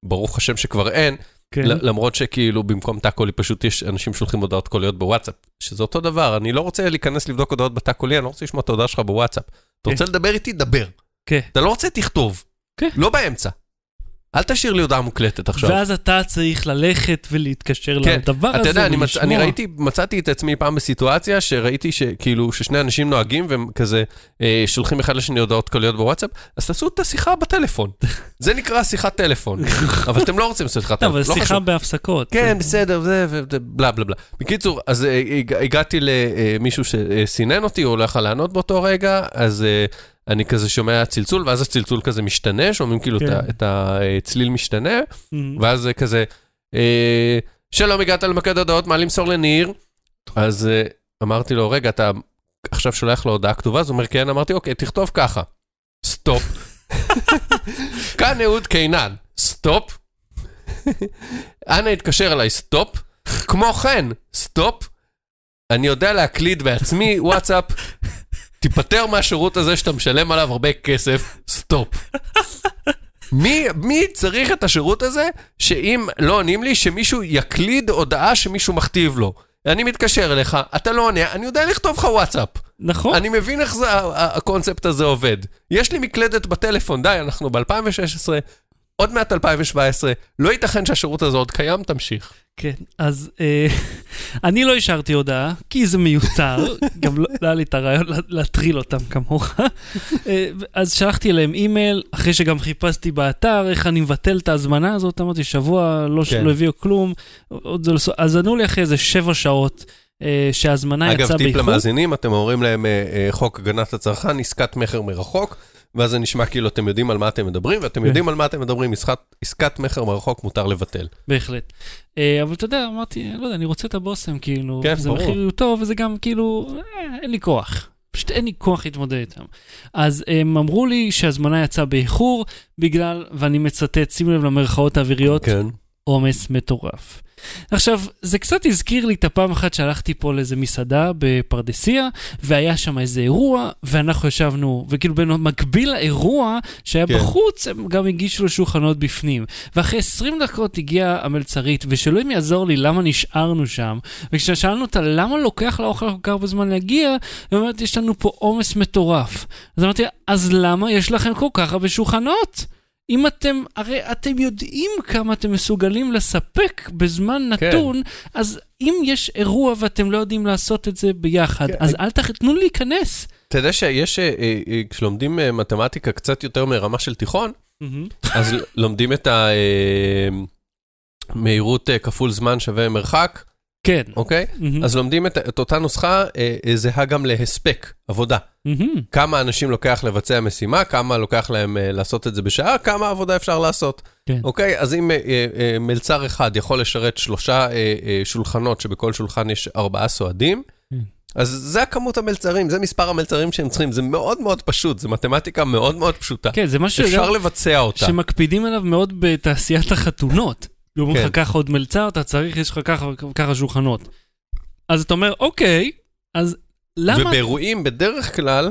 ברוך השם שכבר אין, כן. למרות שכאילו במקום תא קולי פשוט יש אנשים שולחים הודעות קוליות בוואטסאפ, שזה אותו דבר, אני לא רוצה להיכנס לבדוק הודעות בתא קולי, אני לא רוצה לשמוע את ההודעה שלך בוואטסאפ. אתה כן. רוצה לדבר איתי, דבר. כן. אתה לא רוצה, תכתוב. כן. לא באמצע. אל תשאיר לי הודעה מוקלטת עכשיו. ואז אתה צריך ללכת ולהתקשר כן, לדבר הזה אתה יודע, אני. ולשמוע. ראיתי, מצאתי את עצמי פעם בסיטואציה שראיתי שכאילו, ששני אנשים נוהגים והם כזה אה, שולחים אחד לשני הודעות קוליות בוואטסאפ, אז תעשו את השיחה בטלפון. [LAUGHS] זה נקרא שיחת טלפון. [LAUGHS] אבל אתם לא רוצים לעשות שיחת לא, טלפון, אבל לא שיחה חשוב. בהפסקות. כן, בסדר, זה, ו- ו- בלה בלה. בקיצור, אז אה, הג- הגעתי למישהו שסינן אותי, הוא לא יכל לענות באותו רגע, אז אה, אני כזה שומע צלצול, ואז הצלצול כזה משתנה, שומעים כאילו כן. את הצליל משתנה, Mhm. ואז זה כזה, אה, שלום, הגעת למקד הודעות, מה למסור לניר? אז אה, אמרתי לו, רגע, אתה עכשיו שולח לו הודעה כתובה? אז הוא אומר, כן, אמרתי, אוקיי, תכתוב ככה, סטופ. [LAUGHS] כאן אהוד קינן, סטופ. [LAUGHS] אנא התקשר אליי, סטופ. כמו כן, סטופ. אני יודע להקליד בעצמי וואטסאפ. תיפטר מהשירות הזה שאתה משלם עליו הרבה כסף, סטופ. מי, מי צריך את השירות הזה, שאם לא עונים לי, שמישהו יקליד הודעה שמישהו מכתיב לו? אני מתקשר אליך, אתה לא עונה, אני יודע לכתוב לך וואטסאפ. נכון. אני מבין איך זה, הקונספט הזה עובד. יש לי מקלדת בטלפון, די, אנחנו ב-2016, עוד מעט 2017, לא ייתכן שהשירות הזה עוד קיים, תמשיך. כן, אז אה, [LAUGHS] אני לא השארתי הודעה, כי זה מיותר, [LAUGHS] גם לא לא היה לי את הרעיון לה- להטריל אותם כמוך. [LAUGHS] אה, אז שלחתי אליהם אימייל, אחרי שגם חיפשתי באתר איך אני מבטל את ההזמנה הזאת, אמרתי, שבוע לא, כן. לא הביאו כלום, לא... אז ענו לי אחרי איזה שבע שעות. אה, שההזמנה אגב, יצאה טיפ באיחור. למאזינים, אתם אומרים להם אה, אה, חוק הגנת הצרכן, עסקת מכר מרחוק, ואז זה נשמע כאילו אתם יודעים על מה אתם מדברים, ואתם כן. יודעים על מה אתם מדברים, עסקת, מכר מרחוק מותר לבטל. בהחלט. אה, אבל אתה יודע, אמרתי, לא יודע, אני רוצה את הבושם, כאילו, כן, זה. מחיר טוב, וזה גם כאילו, אה, אין לי כוח. פשוט אין לי כוח להתמודד איתם. אז הם אמרו לי שהזמנה יצאה באיחור, בגלל, ואני מצטט, שימו לב למרכאות האוויריות, כן. עומס מטורף. עכשיו, זה קצת הזכיר לי את הפעם אחת שהלכתי פה לאיזה מסעדה בפרדסיה, והיה שם איזה אירוע, ואנחנו ישבנו, וכאילו במקביל לאירוע שהיה כן. בחוץ, הם גם הגישו לשולחנות בפנים. ואחרי 20 דקות הגיעה המלצרית, ושאלוהים יעזור לי למה נשארנו שם, וכששאלנו אותה למה לוקח לאוכל כל כך הרבה זמן להגיע, היא אומרת, יש לנו פה עומס מטורף. אז אמרתי, אז למה יש לכם כל כך הרבה שולחנות? אם אתם, הרי אתם יודעים כמה אתם מסוגלים לספק בזמן כן. נתון, אז אם יש אירוע ואתם לא יודעים לעשות את זה ביחד, כן, אז אל תח... תנו להיכנס. אתה יודע שיש, אה, אה, אה, כשלומדים מתמטיקה קצת יותר מרמה של תיכון, אז לומדים את המהירות כפול זמן שווה מרחק, כן. אוקיי? מהמם. אז לומדים את, את אותה נוסחה אה, אה, זהה גם להספק, עבודה. מהמם. כמה אנשים לוקח לבצע משימה, כמה לוקח להם אה, לעשות את זה בשעה, כמה עבודה אפשר לעשות. כן. אוקיי? אז אם אה, אה, אה, מלצר אחד יכול לשרת שלושה אה, אה, שולחנות, שבכל שולחן יש ארבעה סועדים, כן. אז זה הכמות המלצרים, זה מספר המלצרים שהם צריכים, זה מאוד מאוד פשוט, זה מתמטיקה מאוד מאוד פשוטה. כן, זה משהו אפשר לבצע אותה. שמקפידים עליו מאוד בתעשיית החתונות. אומרים לך כן. ככה עוד מלצר, אתה צריך, יש לך ככה שולחנות. אז אתה אומר, אוקיי, אז למה... ובאירועים, בדרך כלל,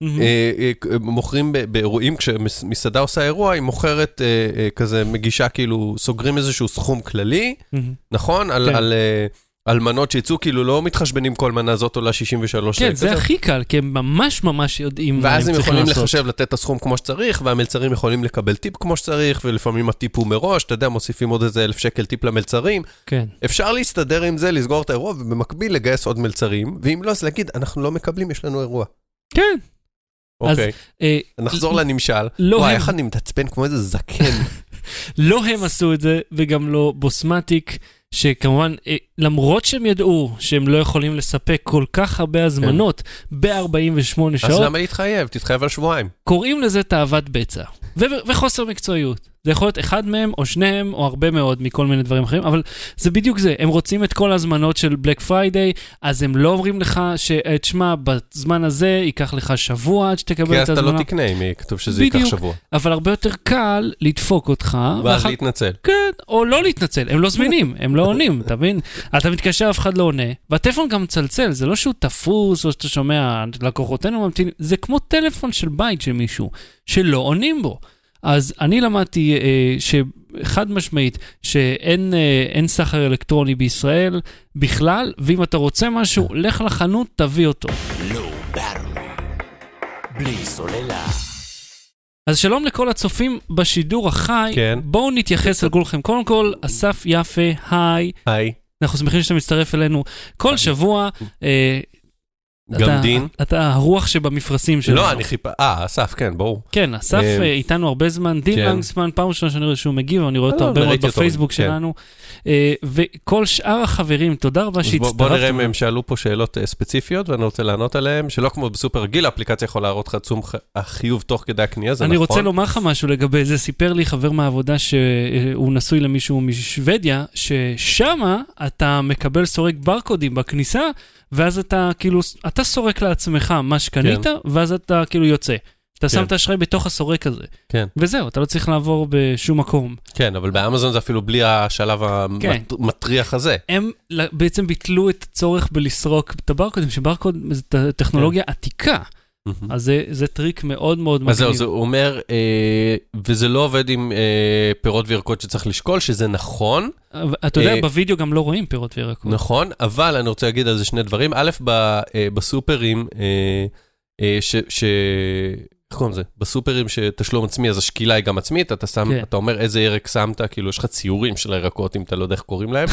מהמם. אה, אה, מוכרים באירועים, כשמסעדה עושה אירוע, היא מוכרת אה, אה, כזה, מגישה כאילו, סוגרים איזשהו סכום כללי. נכון? על, כן. על, אה, על מנות שיצאו, כאילו לא מתחשבנים כל מנה זאת עולה 63 כן, שקל. זה הכי קל, כי הם ממש ממש יודעים מה הם ואז הם צריכים יכולים לעשות. לחשב, לתת את הסכום כמו שצריך, והמלצרים יכולים לקבל טיפ כמו שצריך, ולפעמים הטיפ הוא מראש, אתה יודע, מוסיפים עוד איזה אלף שקל טיפ למלצרים. כן. אפשר להסתדר עם זה, לסגור את האירוע, ובמקביל לגייס עוד מלצרים, ואם לא, אז להגיד, אנחנו לא מקבלים, יש לנו אירוע. כן. אוקיי, אה, נחזור לנמשל. לא וואי, איך אני מתעצבן כמו איזה זקן. [LAUGHS] לא הם עשו את זה, וגם לובוסמטיק, שכמובן, אה, למרות שהם ידעו שהם לא יכולים לספק כל כך הרבה הזמנות ב-48 אז שעות, למה להתחייב? תתחייב על שבועיים. קוראים לזה תאוות בצע. ו- וחוסר מקצועיות. זה יכול להיות אחד מהם, או שניהם, או הרבה מאוד מכל מיני דברים אחרים, אבל זה בדיוק זה, הם רוצים את כל ההזמנות של בלק פריידיי, אז הם לא אומרים לך שתשמע, בזמן הזה ייקח לך שבוע עד שתקבל כי את אז אתה לא תקנה אם יהיה כתוב שזה ייקח בדיוק. שבוע. אבל הרבה יותר קל לדפוק אותך, ואז ואחר להתנצל. כן, או לא להתנצל, הם לא זמינים, [LAUGHS] הם לא עונים, אתה מבין? אתה מתקשר, אף אחד לא עונה, והטלפון גם מצלצל, זה לא שהוא תפוס או שאתה שומע, לקוחותינו ממתינים, זה כמו טלפון של בית של מישהו, שלא עונים בו. אז אני למדתי אה, שחד משמעית, שאין אה, אין סחר אלקטרוני בישראל בכלל, ואם אתה רוצה משהו, לך לחנות, תביא אותו. Low Battery. בלי סוללה. אז שלום לכל הצופים בשידור החי, כן. בואו נתייחס לכולכם. קודם כל, אסף יפה, היי. היי, אנחנו שמחים שאתה מצטרף אלינו כל שבוע. אה, גם אתה- דין. אתה הרוח שבמפרשים שלנו. לא, אני חיפה... אה, אסף, כן, ברור. כן, אסף אה, אה, איתנו הרבה זמן, דין כן. לנגסמן, פעם ראשונה שאני רואה שהוא מגיב, אני רואה אותו לא, הרבה מאוד בפייסבוק כן. שלנו. אה, וכל שאר החברים, תודה רבה אז בוא- שהצטרפתם. נראה אם הם שאלו פה שאלות אה, ספציפיות, ואני רוצה לענות עליהן, שלא כמו בסופר רגיל, האפליקציה יכולה להראות לך תשום החיוב תוך כדי הקנייה, זה אני נכון. רוצה לומר לך משהו לגבי זה, סיפר לי חבר מהעבודה שהוא נשוי למישהו משוודיה, ששמה אתה מקבל סורק ברקודים בכניסה, ואז אתה כאילו, אתה סורק לעצמך מה שקנית, ואז אתה כאילו יוצא. אתה שם כן. את האשראי בתוך הסורק הזה. כן. וזהו, אתה לא צריך לעבור בשום מקום. כן, אבל באמזון זה אפילו בלי השלב כן. המטריח הזה. הם בעצם ביטלו את הצורך בלסרוק את הברקודים, שברקוד זה טכנולוגיה עתיקה. אז זה, זה טריק מאוד מאוד כן. אז זהו, מגניב. זה אומר, אה, וזה לא עובד עם אה, פירות וירקות שצריך לשקול, שזה נכון, אתה יודע, אה, בווידאו גם לא רואים פירות וירקות. נכון, אבל אני רוצה להגיד על זה שני דברים. א', ב, אה, בסופרים, אה, אה, ש... ש... איך קוראים לזה? בסופרים שתשלום עצמי, אז השקילה היא גם עצמית, אתה שם, כן. אתה אומר איזה ירק שמת, כאילו יש לך ציורים של הירקות, אם אתה לא יודע איך קוראים להם,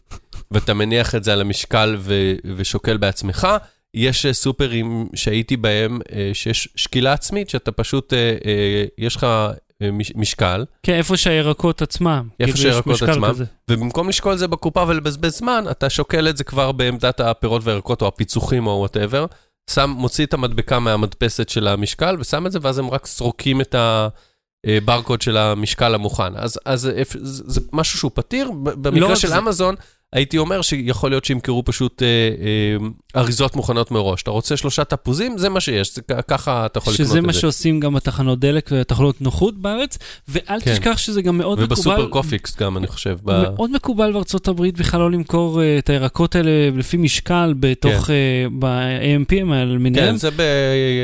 [LAUGHS] ואתה מניח את זה על המשקל ו... ושוקל בעצמך. יש אה, סופרים שהייתי בהם, אה, שיש שקילה עצמית, שאתה פשוט, אה, יש לך מש- משקל, כן, איפה שהירקות עצמם. איפה כאילו, שהירקות עצמם. כזה. ובמקום לשקול את זה בקופה ולבזבז זמן, אתה שוקל את זה כבר בעמדת הפירות והירקות או הפיצוחים או whatever, שם, מוציא את המדבקה מהמדפסת של המשקל ושם את זה, ואז הם רק סורקים את הברקוד של המשקל המוכן. אז, אז זה, משהו שהוא פתיר. במקרה רק של זה. אמזון, הייתי אומר שיכול להיות שימכרו פשוט אה, אה, אריזות מוכנות מראש. אתה רוצה שלושה תפוזים? זה מה שיש, זה, ככה אתה יכול לקנות שזה את מה זה. שעושים גם בתחנות דלק ותחנות נוחות בארץ, ואל כן. תשכח שזה גם מאוד מקובל. ובסופר קופיקס גם, אני חושב. ב... מאוד מקובל בארצות הברית בכלל לא למכור אה, את הירקות האלה לפי משקל בתוך, אה, ב-AMPים האלה למיניהם. כן, זה ב...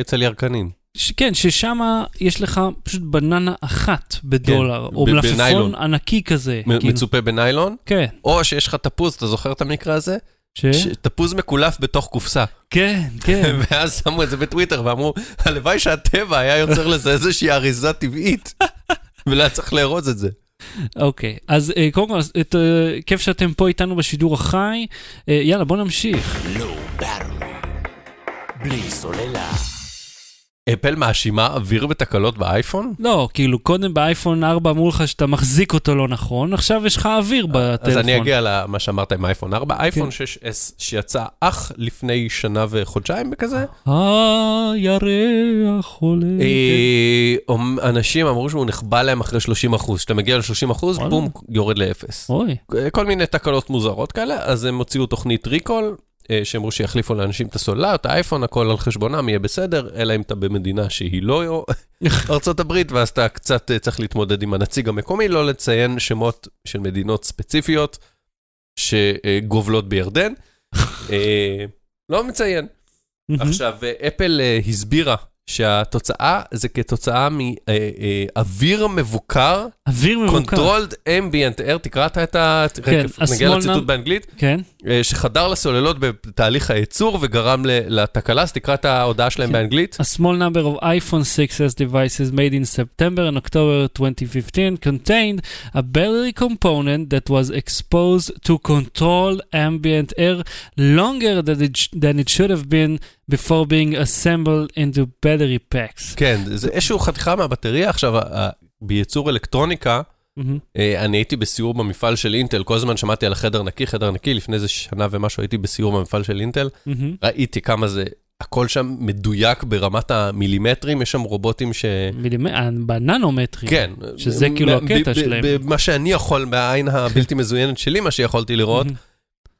אצל ירקנים. כן, ששם יש לך פשוט בננה אחת בדולר, או ב- מלפפון. ענקי כזה. מ- כאילו. מצופה בניילון, כן, או שיש לך תפוז, אתה זוכר את המקרה הזה? ש... ש- תפוז מקולף בתוך קופסה. כן, [LAUGHS] כן. ואז שמו את זה בטוויטר ואמרו, הלוואי שהטבע היה יוצר לזה איזושהי אריזה טבעית, [LAUGHS] ולא היה צריך לארוז את זה. אוקיי, אז אה, קודם כל, את, אה, כיף שאתם פה איתנו בשידור החי. אה, יאללה, בוא נמשיך. בלי סוללה. אפל מאשימה אוויר ותקלות באייפון? לא, כאילו, קודם באייפון 4 אמרו לך שאתה מחזיק אותו לא נכון, עכשיו יש לך אוויר בטלפון. אז אני אגיע למה שאמרת עם אייפון 4. אייפון כן. 6S שיצא אך לפני שנה וחודשיים בכזה. הירח עולה. אה, אומ- אנשים אמרו שהוא נחבא להם אחרי 30 אחוז. כשאתה מגיע ל-30 אחוז. בום, יורד לאפס. כל מיני תקלות מוזרות כאלה, אז הם הוציאו תוכנית ריקול, אה, שאמרו שיחליפו לאנשים את הסוללה, את האייפון, הכל על חשבונם, יהיה בסדר, אלא אם אתה במדינה שהיא לא [LAUGHS] הברית, ואז אתה קצת אה, צריך להתמודד עם הנציג המקומי, לא לציין שמות של מדינות ספציפיות שגובלות בירדן. [LAUGHS] אה, לא מציין. עכשיו, אה, אפל אה, הסבירה שהתוצאה זה כתוצאה מאוויר מבוקר, אוויר מבוקר. Controlled Ambient Air, תקרא אתה את ה... כן, נגיע לציטוט באנגלית, כן. אה, שחדר לסוללות בתהליך הייצור וגרם לתקלה, אז תקרא את ההודעה שלהם כן. באנגלית. A small number of iPhone 6s devices made in September and October 2015 contained a battery component that was exposed to controlled ambient air longer than it should have been before being assembled into battery packs. כן, זה איזשהו חתיכה מהבטריה. עכשיו, בייצור אלקטרוניקה. אה, אני הייתי בסיור במפעל של אינטל, כל הזמן שמעתי על החדר נקי, חדר נקי, לפני איזה שנה ומשהו הייתי בסיור במפעל של אינטל, מהמם. ראיתי כמה זה הכל שם מדויק ברמת המילימטרים, יש שם רובוטים ש... מילימ- בננומטרים. כן. שזה כאילו הקטע שלהם. מה שאני יכול, מהעין הבלתי מזוינת שלי, מה שיכולתי לראות,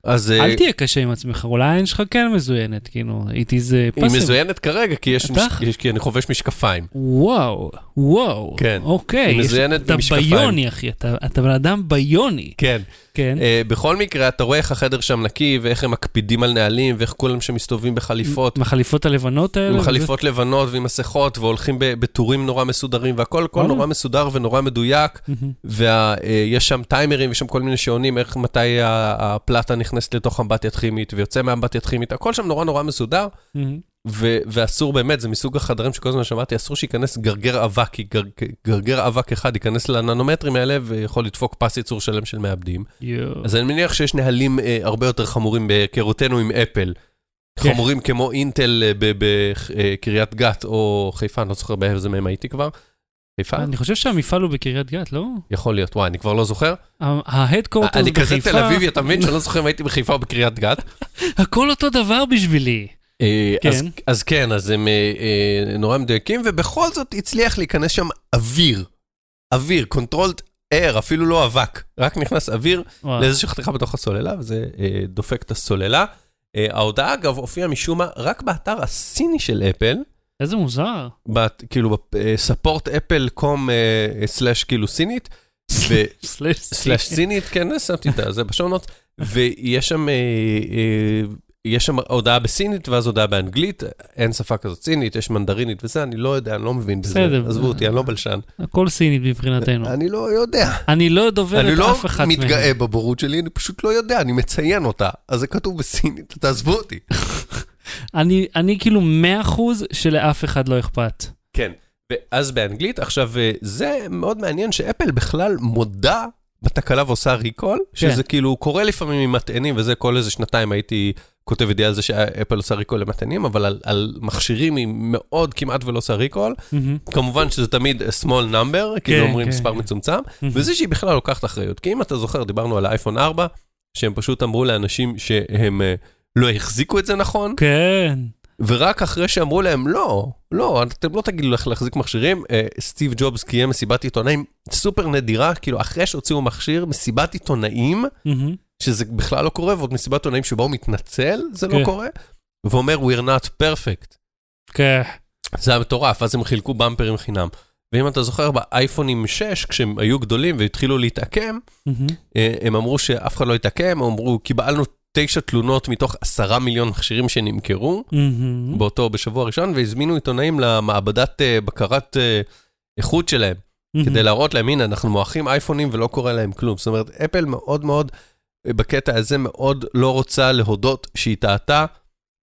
אז אה, אל תהיה קשה עם עצמך, אולי העין שלך כן מזוינת, כאילו, it is a היא possible. מזוינת כרגע, כי יש. מש- כי אני חובש משקפיים. וואו, וואו. כן. אוקיי. היא יש- מזוינת אתה במשקפיים. ביוני, אחי, אתה אתה בן אדם ביוני. כן. כן. אה, בכל מקרה, אתה רואה איך החדר שם נקי, ואיך הם מקפידים על נהלים, ואיך כולם שם מסתובבים בחליפות. עם החליפות הלבנות האלה? עם וזה? חליפות לבנות ועם מסכות, והולכים בטורים נורא מסודרים, והכל הכל. נורא מסודר ונורא מדויק. ויש שם טיימרים, יש שם כל מיני שעונים, איך מתי הפלטה נכנסת לתוך אמבטיה כימית ויוצא מאמבטיה כימית, הכל שם נורא נורא מסודר, מהמם. ו- ואסור באמת, זה מסוג החדרים שכל הזמן שמעתי, אסור שייכנס גרגר אבק, כי גר- גרגר אבק אחד ייכנס לננומטרים האלה ויכול לדפוק פס ייצור שלם של מעבדים. יואו. אז אני מניח שיש נהלים אה, הרבה יותר חמורים בהיכרותנו עם אפל. כן. חמורים כמו אינטל אה, בקריית גת או חיפה, אני לא זוכר באיזה מהם הייתי כבר. חיפה? אני חושב שהמפעל הוא בקריית גת, לא? יכול להיות, וואי, אני כבר לא זוכר. ההדקורטרס אני כזה בחיפה, תל אביבי, אתה מבין שאני לא זוכר אם הייתי בחיפה או בקריית גת. [LAUGHS] הכל אותו דבר בשבילי. אה, אז- כן. אז כן, אז הם אה, אה, נורא מדויקים, ובכל זאת הצליח להיכנס שם אוויר. אוויר, controlled air, אפילו לא אבק, רק נכנס אוויר. לאיזושהי חתיכה בתוך הסוללה, וזה דופק את הסוללה. ההודעה, אגב, הופיעה משום מה רק באתר הסיני של אפל, איזה מוזר. בת, כאילו ספורט אפל קום סלאש כאילו סינית, [LAUGHS] סלאש סינית, כן, שמתי את זה בשונות, ויש שם, אה, אה, יש שם הודעה בסינית ואז הודעה באנגלית, אין שפה כזאת סינית, יש מנדרינית וזה, אני לא יודע, אני לא מבין בזה, בסדר. עזבו אותי, אני לא בלשן, הכל סינית מבחינתנו. אני לא יודע, אני לא דובר אני את לא אף אחד מהם. מתגאה בבורות שלי, אני פשוט לא יודע, אני מציין אותה, אז זה כתוב בסינית, תעזבו אותי. [LAUGHS] אני, אני כאילו 100% שלאף אחד לא אכפת. כן, ואז באנגלית, עכשיו, אה, זה מאוד מעניין שאפל בכלל מודה בתקלה ועושה recall, שזה כאילו קורה לפעמים עם מטענים, וזה כל איזה שנתיים הייתי כותב ידיעה על זה שאפל עושה recall למטענים, אבל על, על מכשירים היא מאוד כמעט ולא עושה recall. מהמם. כמובן שזה תמיד a small number, כאילו אומרים כן, מספר כן. מצומצם, מהמם. וזה שהיא בכלל לוקחת אחריות. כי אם אתה זוכר, דיברנו על האייפון 4, שהם פשוט אמרו לאנשים שהם אה, לא החזיקו את זה נכון, כן. ורק אחרי שאמרו להם, לא, לא, אתם לא תגידו לך להחזיק מכשירים, אה, סטיב ג'ובס קיים מסיבת עיתונאים סופר נדירה, כאילו אחרי שהוציאו מכשיר, מסיבת עיתונאים. שזה בכלל לא קורה, ועוד מסיבת עיתונאים שבה הוא מתנצל, זה כן. לא קורה, ואומר, we're not perfect. כן. זה היה מטורף, אז הם חילקו במפרים חינם. ואם אתה זוכר, באייפונים 6, כשהם היו גדולים והתחילו להתעקם. אה, הם אמרו שאף אחד לא התעקם, הם אמרו, קיבלנו תשע תלונות מתוך עשרה מיליון מכשירים שנמכרו, מהמם. באותו, בשבוע הראשון, והזמינו עיתונאים למעבדת אה, בקרת אה, איכות שלהם, מהמם. כדי להראות להם, הנה, אנחנו מועכים אייפונים ולא קורה להם כלום. זאת אומרת, אפל מאוד מאוד, אה, בקטע הזה מאוד לא רוצה להודות שהיא טעתה,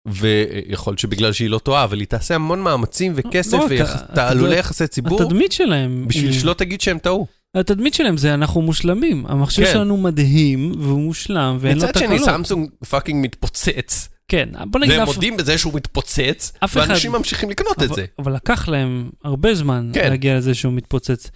ויכול להיות שבגלל שהיא לא טועה, אבל היא תעשה המון מאמצים וכסף לא, אתה- אתה ותעלולי יחסי ציבור, התדמית שלהם, בשביל שלא תגיד שהם טעו. התדמית שלהם זה אנחנו מושלמים. המכשיר כן. שלנו מדהים והוא מושלם ואין לו מצד שני, תקלות. סמסונג fucking מתפוצץ, כן, בוא נגיד והם מודים בזה שהוא מתפוצץ, אף אחד- ואנשים ממשיכים לקנות את אבל- זה. אבל לקח להם הרבה זמן כן. להגיע לזה שהוא מתפוצץ.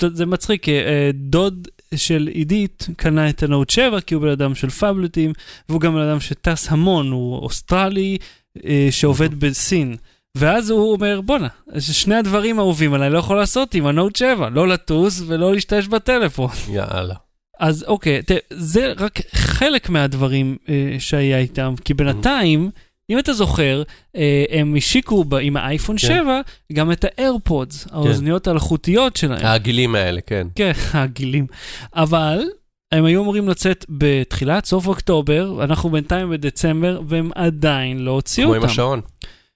זה- זה מצחיק, אה, דוד של עידית קנה את הנוט 7 כי הוא בן אדם של פאבלטים, והוא גם בן אדם שטס המון, הוא אוסטרלי אה, שעובד בסין. ואז הוא אומר, בואנה, שני הדברים האהובים עליי לא יכול לעשות עם הנוט 7, לא לטוס ולא להשתמש בטלפון. [LAUGHS] יאללה. אז אוקיי, תראה, זה רק חלק מהדברים אה, שהיה איתם, כי בינתיים, אם אתה זוכר, אה, הם השיקו ב, עם האייפון כן. 7 גם את האיירפודס, האוזניות האלחוטיות שלהם. הגילים האלה, כן. כן, [LAUGHS] הגילים. אבל הם היו אמורים לצאת בתחילת סוף אוקטובר, אנחנו בינתיים בדצמבר, והם עדיין לא הוציאו כמו אותם. עם השעון.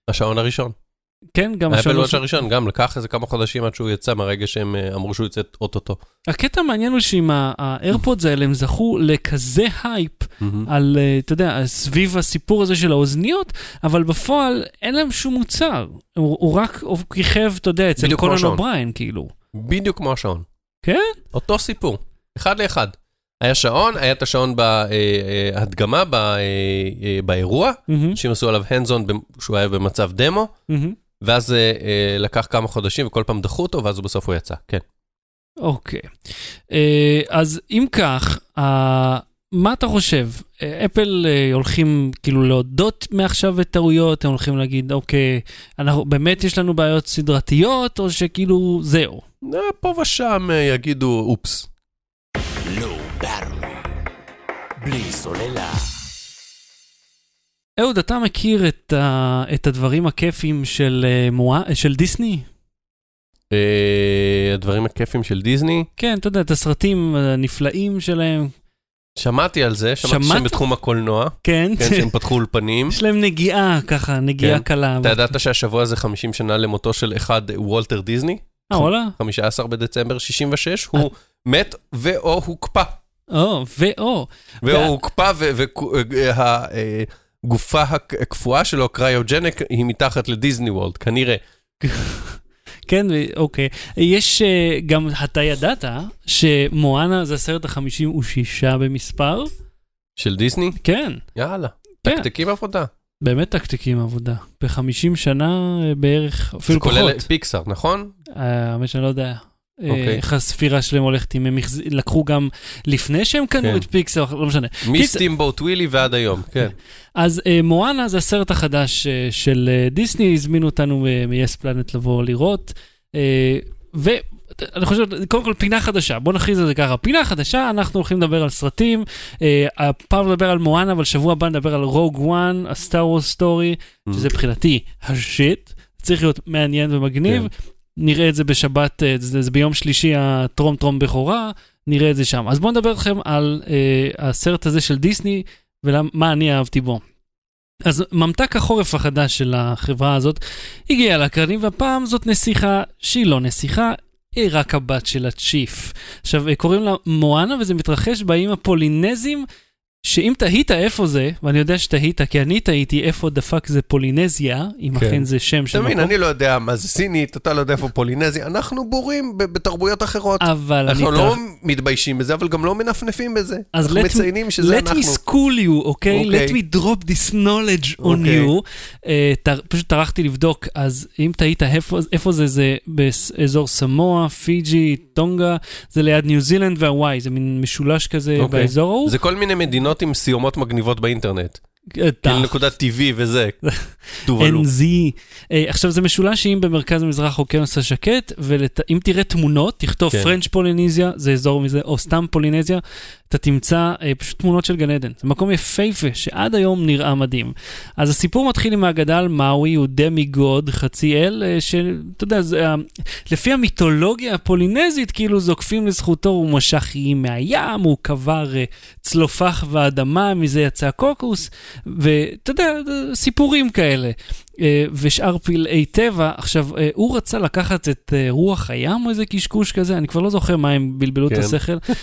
השעון הראשון. כן, גם השעון watch הראשון, גם לקח איזה כמה חודשים עד שהוא יצא מהרגע שהם אה, אמרו שהוא יצא אוטוטו. הקטע המעניין הוא שעם האיירפודס האלה הם זכו לכזה הייפ על, אה, אתה יודע, סביב הסיפור הזה של האוזניות, אבל בפועל אין להם שום מוצר. הוא, רק כיכב, אתה יודע, אצל השעון. אובריין, כאילו. בדיוק כמו השעון. כן? אותו סיפור, אחד לאחד. היה שעון, היה את השעון בהדגמה, אה, באירוע, מהמם, שהם עשו עליו hands on שהוא היה במצב דמו. ואז אה, אה, לקח כמה חודשים וכל פעם דחו אותו, ואז בסוף הוא יצא, כן. אוקיי. אה, אז אם כך, מה אתה חושב? אה, אפל אה, הולכים כאילו להודות מעכשיו בטעויות, הם הולכים להגיד, אוקיי, אנחנו, באמת יש לנו בעיות סדרתיות, או שכאילו זהו. אה, פה ושם אה, יגידו אופס. לואו באטרי. בלי סוללה. אהוד, אתה מכיר את, ה, את הדברים הכיפים של, אה, של דיסני? אה, הדברים הכיפים של דיסני, כן, אתה יודע, את הסרטים הנפלאים שלהם. שמעתי על זה, שמעתי שמעת? שהם בתחום הקולנוע, כן, כן, שהם פתחו אולפנים. יש להם נגיעה ככה, נגיעה כן. קלה. אתה ידעת שהשבוע זה 50 שנה למותו של אחד וולטר דיסני? אה, וואלה? 15 בדצמבר 66, הוא מת ואו הוקפא. או, ואו. והוא וה- הוקפא והגופה הקפואה שלו, קריוג'נק, היא מתחת לדיסני וולד, כנראה. [LAUGHS] כן, אוקיי. יש אה, גם, אתה ידעת שמואנה זה הסרט ה-56 במספר? של דיסני? כן, יאללה. כן. תקתקים עבודה. באמת תקתיקים עבודה. ב-50 שנה אה, בערך, זה אפילו כולל פחות. פיקסאר, נכון? אה, האמת שאני לא יודע. אה, אוקיי. איך הספירה שלהם הולכת, אם הם לקחו גם לפני שהם קנו כן. את פיקסר, לא משנה. מסטימבוט ווילי ועד היום, כן. אז אה, מואנה זה הסרט החדש אה, של דיסני, הזמינו אותנו מ-yes planet לבוא לראות. אה, ואני חושב, קודם כל פינה חדשה, בוא נכריז על זה ככה, פינה חדשה, אנחנו הולכים לדבר על סרטים, אה, הפעם נדבר על מואנה, אבל שבוע הבא נדבר על Rogue One, ה Star Wars story. שזה מבחינתי השיט, צריך להיות מעניין ומגניב. כן. נראה את זה בשבת, אה, זה, זה ביום שלישי הטרום טרום בכורה, נראה את זה שם. אז בואו נדבר איתכם על אה, הסרט הזה של דיסני ומה אני אהבתי בו. אז ממתק החורף החדש של החברה הזאת הגיע לאקרנים, והפעם זאת נסיכה שהיא לא נסיכה, היא רק הבת של הצ'יף. עכשיו, אה, קוראים לה מואנה, וזה מתרחש באיים הפולינזים, שאם תהית איפה זה, ואני יודע שתהית, כי אני תהיתי איפה דפק זה פולינזיה, אם כן. אכן זה שם של מקום. אני לא יודע מה זה סינית, אתה לא יודע איפה פולינזי, אנחנו בורים ב- בתרבויות אחרות. אבל אני... אנחנו ת- לא מתביישים בזה, אבל גם לא מנפנפים בזה. אז אנחנו let me- מציינים שזה Let me אנחנו. school you, אוקיי? אוקיי. Let me drop this knowledge on אוקיי. you. אה, ת- פשוט טרחתי לבדוק, אז אם תהית איפה, איפה זה, זה באזור סמואה, פיג'י, טונגה, זה ליד ניו זילנד והוואי, זה מין משולש כזה אוקיי. באזור ההוא. זה כל מיני מדינות עם סיומות מגניבות באינטרנט. אה, כאילו נקודת TV וזה. [LAUGHS] טובלו. NZ. אה, עכשיו זה משולש שאם במרכז המזרח אוקיינוס השקט, ואם תראה תמונות, תכתוב כן. פרנץ' פולינזיה, זה אזור מזה, או סתם פולינזיה, אתה תמצא אה, פשוט תמונות של גן עדן. זה מקום יפהפה, שעד היום נראה מדהים. אז הסיפור מתחיל עם האגדה על מאווי, הוא דמי גוד, חצי אל, אה, שאתה יודע, זה, אה, לפי המיתולוגיה הפולינזית, כאילו זוקפים לזכותו, הוא משך איים מהים, הוא קבר אה, צלופח ואדמה, מזה יצא קוקוס, ואתה יודע, סיפורים כאלה. אה, ושאר פלאי טבע. עכשיו, אה, הוא רצה לקחת את אה, רוח הים או איזה קשקוש כזה, אני כבר לא זוכר מה הם בלבלו את כן. השכל, [LAUGHS] אה,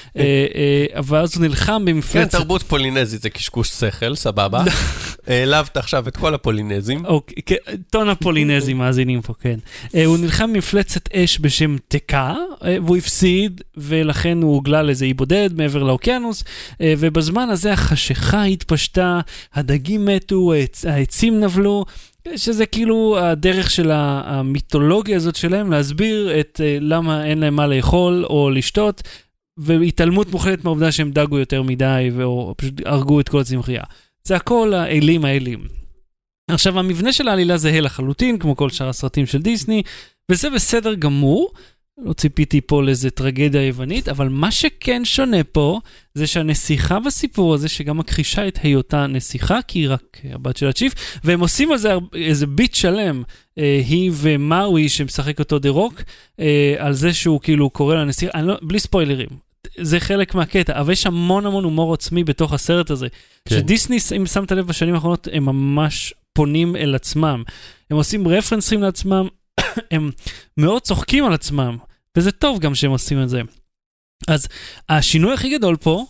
אה, אבל אז הוא נלחם כן, במפלצת. תרבות פולינזית זה קשקוש שכל, סבבה. [LAUGHS] העלבת עכשיו את כל הפולינזים. אוקיי, כן, טון הפולינזים מאזינים פה, כן. הוא נלחם במפלצת אש בשם תקה, והוא הפסיד, ולכן הוא הוגלה לאיזה אי בודד מעבר לאוקיינוס, ובזמן הזה החשיכה התפשטה, הדגים מתו, העצ- העצים נבלו. שזה כאילו הדרך של המיתולוגיה הזאת שלהם להסביר את אה, למה אין להם מה לאכול או לשתות, והתעלמות מוחלטת מהעובדה שהם דגו יותר מדי, או פשוט הרגו את כל הצמחייה. זה הכל האלים האלים. עכשיו, המבנה של העלילה זהה לחלוטין, כמו כל שאר הסרטים של דיסני, וזה בסדר גמור. לא ציפיתי פה לאיזה טרגדיה יוונית, אבל מה שכן שונה פה, זה שהנסיכה בסיפור הזה, שגם מכחישה את היותה נסיכה, כי היא רק הבת של הצ'יף, והם עושים על זה איזה ביט שלם, אה, היא ומאווי, שמשחק אותו דה רוק, אה, על זה שהוא כאילו קורא לה נסיכה, אני לא, בלי ספוילרים. זה חלק מהקטע, אבל יש המון המון הומור עצמי בתוך הסרט הזה. כן. שדיסני, אם שמת לב בשנים האחרונות, הם ממש פונים אל עצמם. הם עושים רפרנסים לעצמם, [COUGHS] הם מאוד צוחקים על עצמם, וזה טוב גם שהם עושים את זה. אז השינוי הכי גדול פה,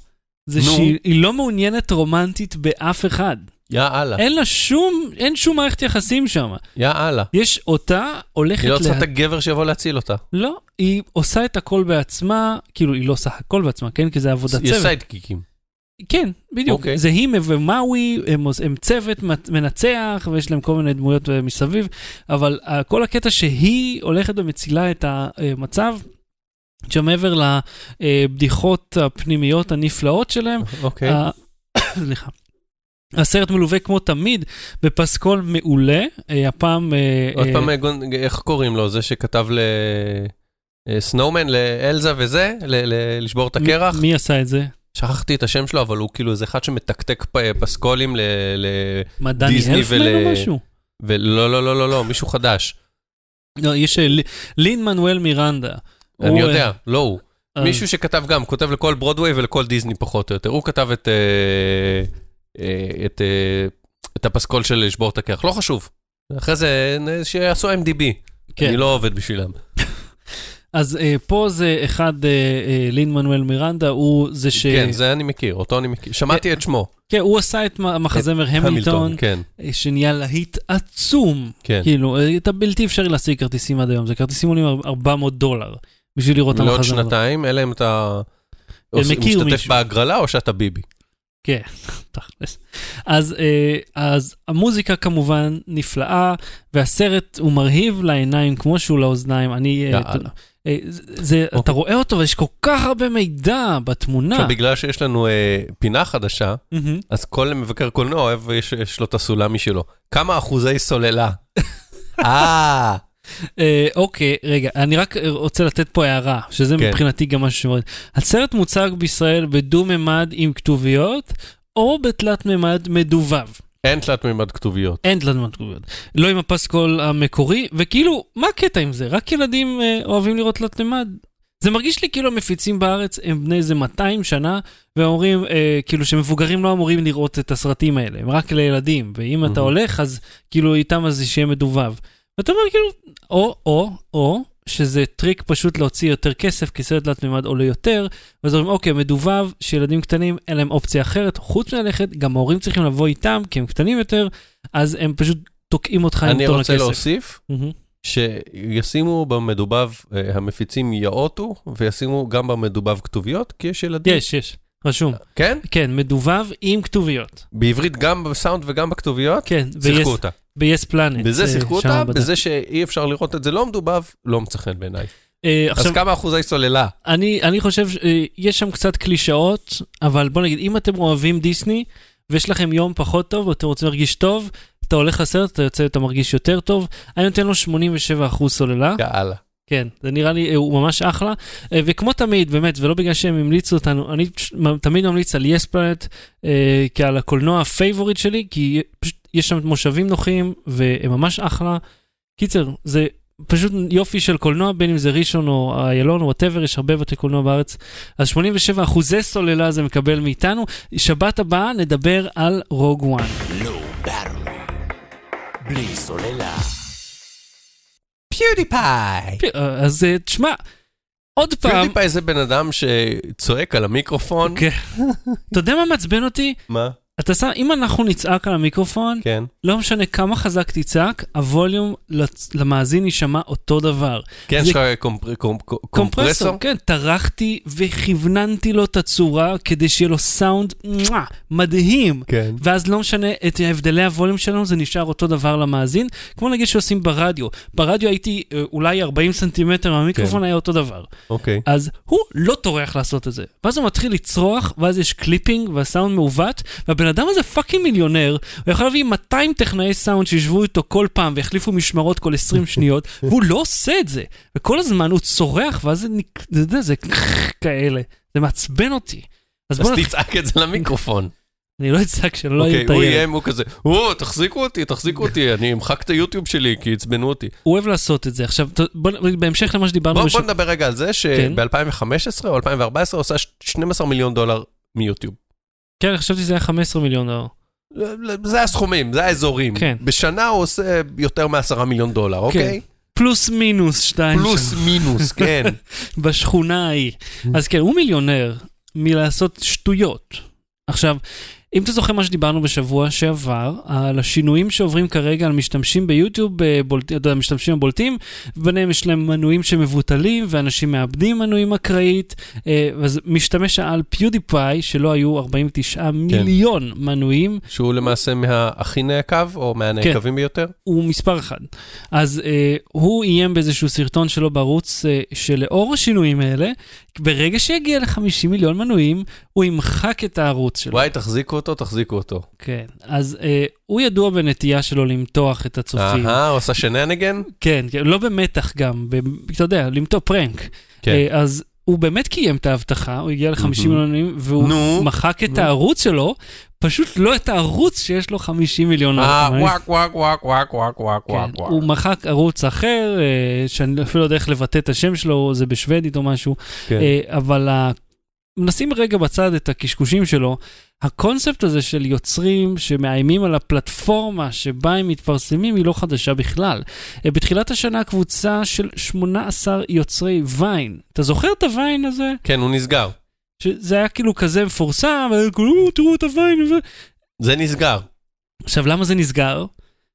זה נו. שהיא היא לא מעוניינת רומנטית באף אחד. יאללה, אין לה שום, אין שום מערכת יחסים שם. יאללה. יש אותה הולכת היא לא צריכה לה- את הגבר שיבוא להציל אותה. לא, היא עושה את הכל בעצמה, כאילו היא לא עושה הכל בעצמה, כן? כי זה עבודת צוות. סיידקיקים. כן, בדיוק. אוקיי. זה היא ומאווי, הם, הם צוות מנצח, ויש להם כל מיני דמויות אה, מסביב, אבל אה, כל הקטע שהיא הולכת ומצילה את המצב, עכשיו מעבר לבדיחות הפנימיות הנפלאות שלהם, אוקיי. ה- [COUGHS] סליחה. הסרט מלווה כמו תמיד בפסקול מעולה, אה, הפעם... אה, עוד אה, פעם, איך קוראים לו? זה שכתב לסנואומן, לאלזה וזה? לשבור את הקרח? מי עשה את זה? שכחתי את השם שלו, אבל הוא כאילו איזה אחד שמתקתק פסקולים ל... ל- מדני דיסני אלפמן ול- או משהו? ולא, לא, לא, לא, לא, מישהו חדש. לא, יש אה, לין מנואל מירנדה. אני הוא, יודע, לא הוא. אה, מישהו שכתב גם, כותב לכל ברודוויי ולכל דיסני פחות או יותר. הוא כתב את, אה, אה, את, אה, את הפסקול של לשבור את הקרח, לא חשוב. אחרי זה אה, שיעשו MDB, כן. אני לא עובד בשבילם. אז אה, פה זה אחד, אה, אה, לין מנואל מירנדה, הוא זה ש... כן, זה אני מכיר, אותו אני מכיר. שמעתי את שמו. כן, הוא עשה את המחזמר המילטון, כן, אה, שנהיה להיט עצום. כן. כאילו, אה, אתה בלתי אפשרי להשיג כרטיסים עד היום, זה כרטיסים עולים 400 דולר בשביל לראות את לעוד המחזמר. שנתיים, אלא אם אתה עוש- מכיר משתתף מישהו. בהגרלה או שאתה ביבי. כן, [LAUGHS] תכלס. אז, אה, אז המוזיקה כמובן נפלאה, והסרט הוא מרהיב לעיניים כמו שהוא לאוזניים. אני... אה. אתה- זה, אתה אוקיי. רואה אותו ויש כל כך הרבה מידע בתמונה. עכשיו, בגלל שיש לנו אה, פינה חדשה, מהמם. אז כל מבקר קולנוע אוהב, יש יש לו את הסולם משלו. כמה אחוזי סוללה? [LAUGHS] אה, אה, אוקיי, רגע, אני רק רוצה לתת פה הערה, שזה כן. מבחינתי גם משהו שמאוד. הסרט מוצג בישראל בדו-ממד עם כתוביות, או בתלת-ממד מדובב. אין תלת מימד כתוביות. אין תלת-ממד כתוביות. לא עם הפסקול המקורי, וכאילו, מה הקטע עם זה? רק ילדים אה, אוהבים לראות תלת-ממד? זה מרגיש לי כאילו המפיצים בארץ הם בני איזה 200 שנה, ואומרים, אה, כאילו שמבוגרים לא אמורים לראות את הסרטים האלה, הם רק לילדים, ואם אתה מהמם. הולך, אז כאילו איתם אז שיהיה מדובב. ואתה אומר כאילו, או, או, או, שזה טריק פשוט להוציא יותר כסף, כי סרט תלת מימד עולה יותר, ואז אומרים, אוקיי, מדובב, שילדים קטנים, אין להם אופציה אחרת, חוץ מללכת, גם ההורים צריכים לבוא איתם, כי הם קטנים יותר, אז הם פשוט תוקעים אותך עם אני טון רוצה הכסף. להוסיף מהמם. שישימו במדובב, אה, המפיצים יאותו, וישימו גם במדובב כתוביות, כי יש ילדים. יש, יש, רשום. כן? כן, מדובב עם כתוביות. בעברית גם בסאונד וגם בכתוביות? כן, שיחקו אותה. ב-yes planet. בזה אה, שיחקו אותה. בזה שאי אפשר לראות את זה לא מדובב, לא מצא חן בעיניי. אה, אז כמה אחוזי סוללה? אני, אני חושב שיש שם קצת קלישאות, אבל בוא נגיד, אם אתם אוהבים דיסני, ויש לכם יום פחות טוב, ואתם רוצים להרגיש טוב, אתה הולך לסרט, אתה יוצא, אתה מרגיש יותר טוב. אני נותן לו 87% סוללה. יאללה. כן, זה נראה לי, אה, הוא ממש אחלה. אה, וכמו תמיד, באמת, ולא בגלל שהם המליצו אותנו, אני תמיד ממליץ על יס פלנט, כעל הקולנוע ה favorite שלי, כי פשוט יש שם מושבים נוחים, והם ממש אחלה. קיצר, זה פשוט יופי של קולנוע, בין אם זה ראשון או איילון או whatever, יש הרבה בתי קולנוע בארץ. אז 87 אחוזי סוללה זה מקבל מאיתנו. שבת הבאה נדבר על Rogue One. לא. בלי סוללה. פיודיפיי. אז אה, תשמע, עוד פעם, פיודיפיי זה בן אדם שצועק על המיקרופון. כן. אתה יודע מה מעצבן אותי? מה? אתה שם, אם אנחנו נצעק על המיקרופון, כן. לא משנה כמה חזק תצעק, הווליום למאזין יישמע אותו דבר. כן, יש לך קומפר- קומ- קומפרסור? כן, טרחתי וכיווננתי לו את הצורה כדי שיהיה לו סאונד מואה, מדהים. כן. ואז לא משנה את הבדלי הווליום שלנו, זה נשאר אותו דבר למאזין. כמו נגיד שעושים ברדיו. ברדיו הייתי אה, אולי 40 סנטימטר מהמיקרופון, כן. היה אותו דבר. אוקיי. אז הוא לא טורח לעשות את זה. ואז הוא מתחיל לצרוח, ואז יש clipping, והסאונד מעוות, והבן אדם הזה fucking מיליונר, הוא יכול להביא 200 טכנאי סאונד שישבו איתו כל פעם ויחליפו משמרות כל 20 [LAUGHS] שניות, והוא לא עושה את זה. וכל הזמן הוא צורח, ואז זה, זה, זה, זה [LAUGHS] כאלה. זה מעצבן אותי. אז אז תצעק את זה למיקרופון. [LAUGHS] אני לא אצעק שלא לא אוקיי, יהיה את הוא הילד. יהיה, הוא כזה, או, תחזיקו אותי, תחזיקו אותי, אני אמחק את היוטיוב שלי, כי עצבנו אותי. הוא אוהב לעשות את זה. עכשיו, בוא, בהמשך למה שדיברנו, בוא נדבר רגע על זה כן. שב-2015 או 2014 עושה 12 מיליון דולר מיוטיוב. כן, חשבתי שזה היה 15 מיליון דולר. זה הסכומים, זה האזורים. כן. בשנה הוא עושה יותר מ-10 מיליון דולר, אוקיי? פלוס מינוס שתיים. פלוס מינוס, [LAUGHS] כן. בשכונה ההיא. אז כן, הוא מיליונר מלעשות שטויות. עכשיו, אם אתה זוכר מה שדיברנו בשבוע שעבר, על השינויים שעוברים כרגע על משתמשים ביוטיוב, אה, בולט, אתה יודע, המשתמשים הבולטים, וביניהם יש להם מנויים שמבוטלים, ואנשים מאבדים מנויים אקראית, אה, אז משתמש שאל פיודיפאי, שלא היו 49 כן. מיליון מנויים, שהוא למעשה מהכי נעקב, או מהנעקבים ביותר? הוא מספר אחד. אז אה, הוא איים באיזשהו סרטון שלו בערוץ, אה, שלאור השינויים האלה, ברגע שיגיע ל-50 מיליון מנויים, הוא ימחק את הערוץ שלו. וואי, תחזיקו אותו, תחזיקו אותו. כן, אז אה, הוא ידוע בנטייה שלו למתוח את הצופים. אהה, עושה שנניגן? כן, כן, לא במתח גם, ב, אתה יודע, למתוח פרנק. כן. אה, אז הוא באמת קיים את ההבטחה, הוא הגיע ל-50 מהמם. מיליונים, והוא נו, מחק את נו. הערוץ שלו, פשוט לא את הערוץ שיש לו 50 מיליון. אה, מנויים. וואק, וואק, וואק, וואק, וואק, וואק, כן, וואק. הוא מחק ערוץ אחר, אה, שאני אפילו לא יודע איך לבטא את השם שלו, זה בשוודית או משהו, כן. אה, אבל נשים רגע בצד את הקשקושים שלו. הקונספט הזה של יוצרים שמאיימים על הפלטפורמה שבה הם מתפרסמים היא לא חדשה בכלל. בתחילת השנה קבוצה של 18 יוצרי ויין, אתה זוכר את הוויין הזה? כן, הוא נסגר. שזה היה כאילו כזה מפורסם, וכאילו, "או, תראו את הוויין. ו-" זה נסגר. עכשיו, למה זה נסגר?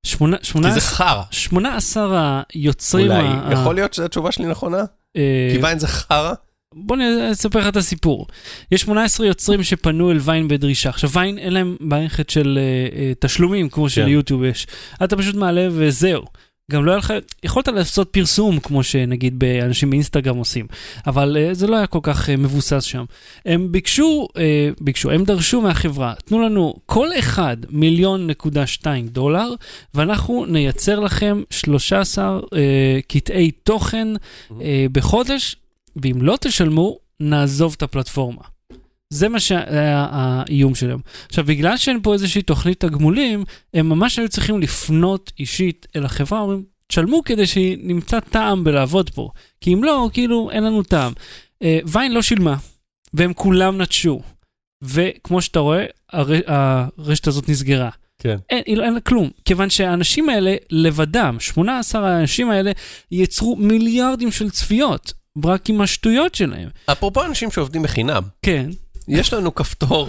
שמונה, שמונה, כי זה חרא. 18 היוצרים... אולי. ה- יכול להיות שהתשובה שלי נכונה? אה, כי ויין זה חרא? בוא נ- אספר לך את הסיפור. יש 18 יוצרים שפנו אל ויין בדרישה. עכשיו, ויין אין להם מערכת של אה, אה, תשלומים כמו שליוטיוב יש. אתה פשוט מעלה וזהו. גם לא היה לך, יכולת לעשות פרסום כמו שנגיד באנשים באינסטגרם עושים, אבל אה, זה לא היה כל כך אה, מבוסס שם. הם ביקשו, אה, ביקשו, הם דרשו מהחברה, תנו לנו כל אחד מיליון נקודה שתיים דולר, ואנחנו נייצר לכם 13 אה, קטעי תוכן אה, בחודש, ואם לא תשלמו, נעזוב את הפלטפורמה. זה מה שהיה האיום שלהם. עכשיו, בגלל שאין פה איזושהי תוכנית תגמולים, הם ממש היו צריכים לפנות אישית אל החברה, אומרים, תשלמו כדי שנמצא טעם בלעבוד פה. כי אם לא, כאילו, אין לנו טעם. אה, ויין לא שילמה, והם כולם נטשו. וכמו שאתה רואה, הר... הרשת הזאת נסגרה. כן. אין, אין, אין לה כלום, כיוון שהאנשים האלה לבדם, 18 האנשים האלה, יצרו מיליארדים של צפיות, רק עם השטויות שלהם. אפרופו אנשים שעובדים בחינם, כן, יש לנו כפתור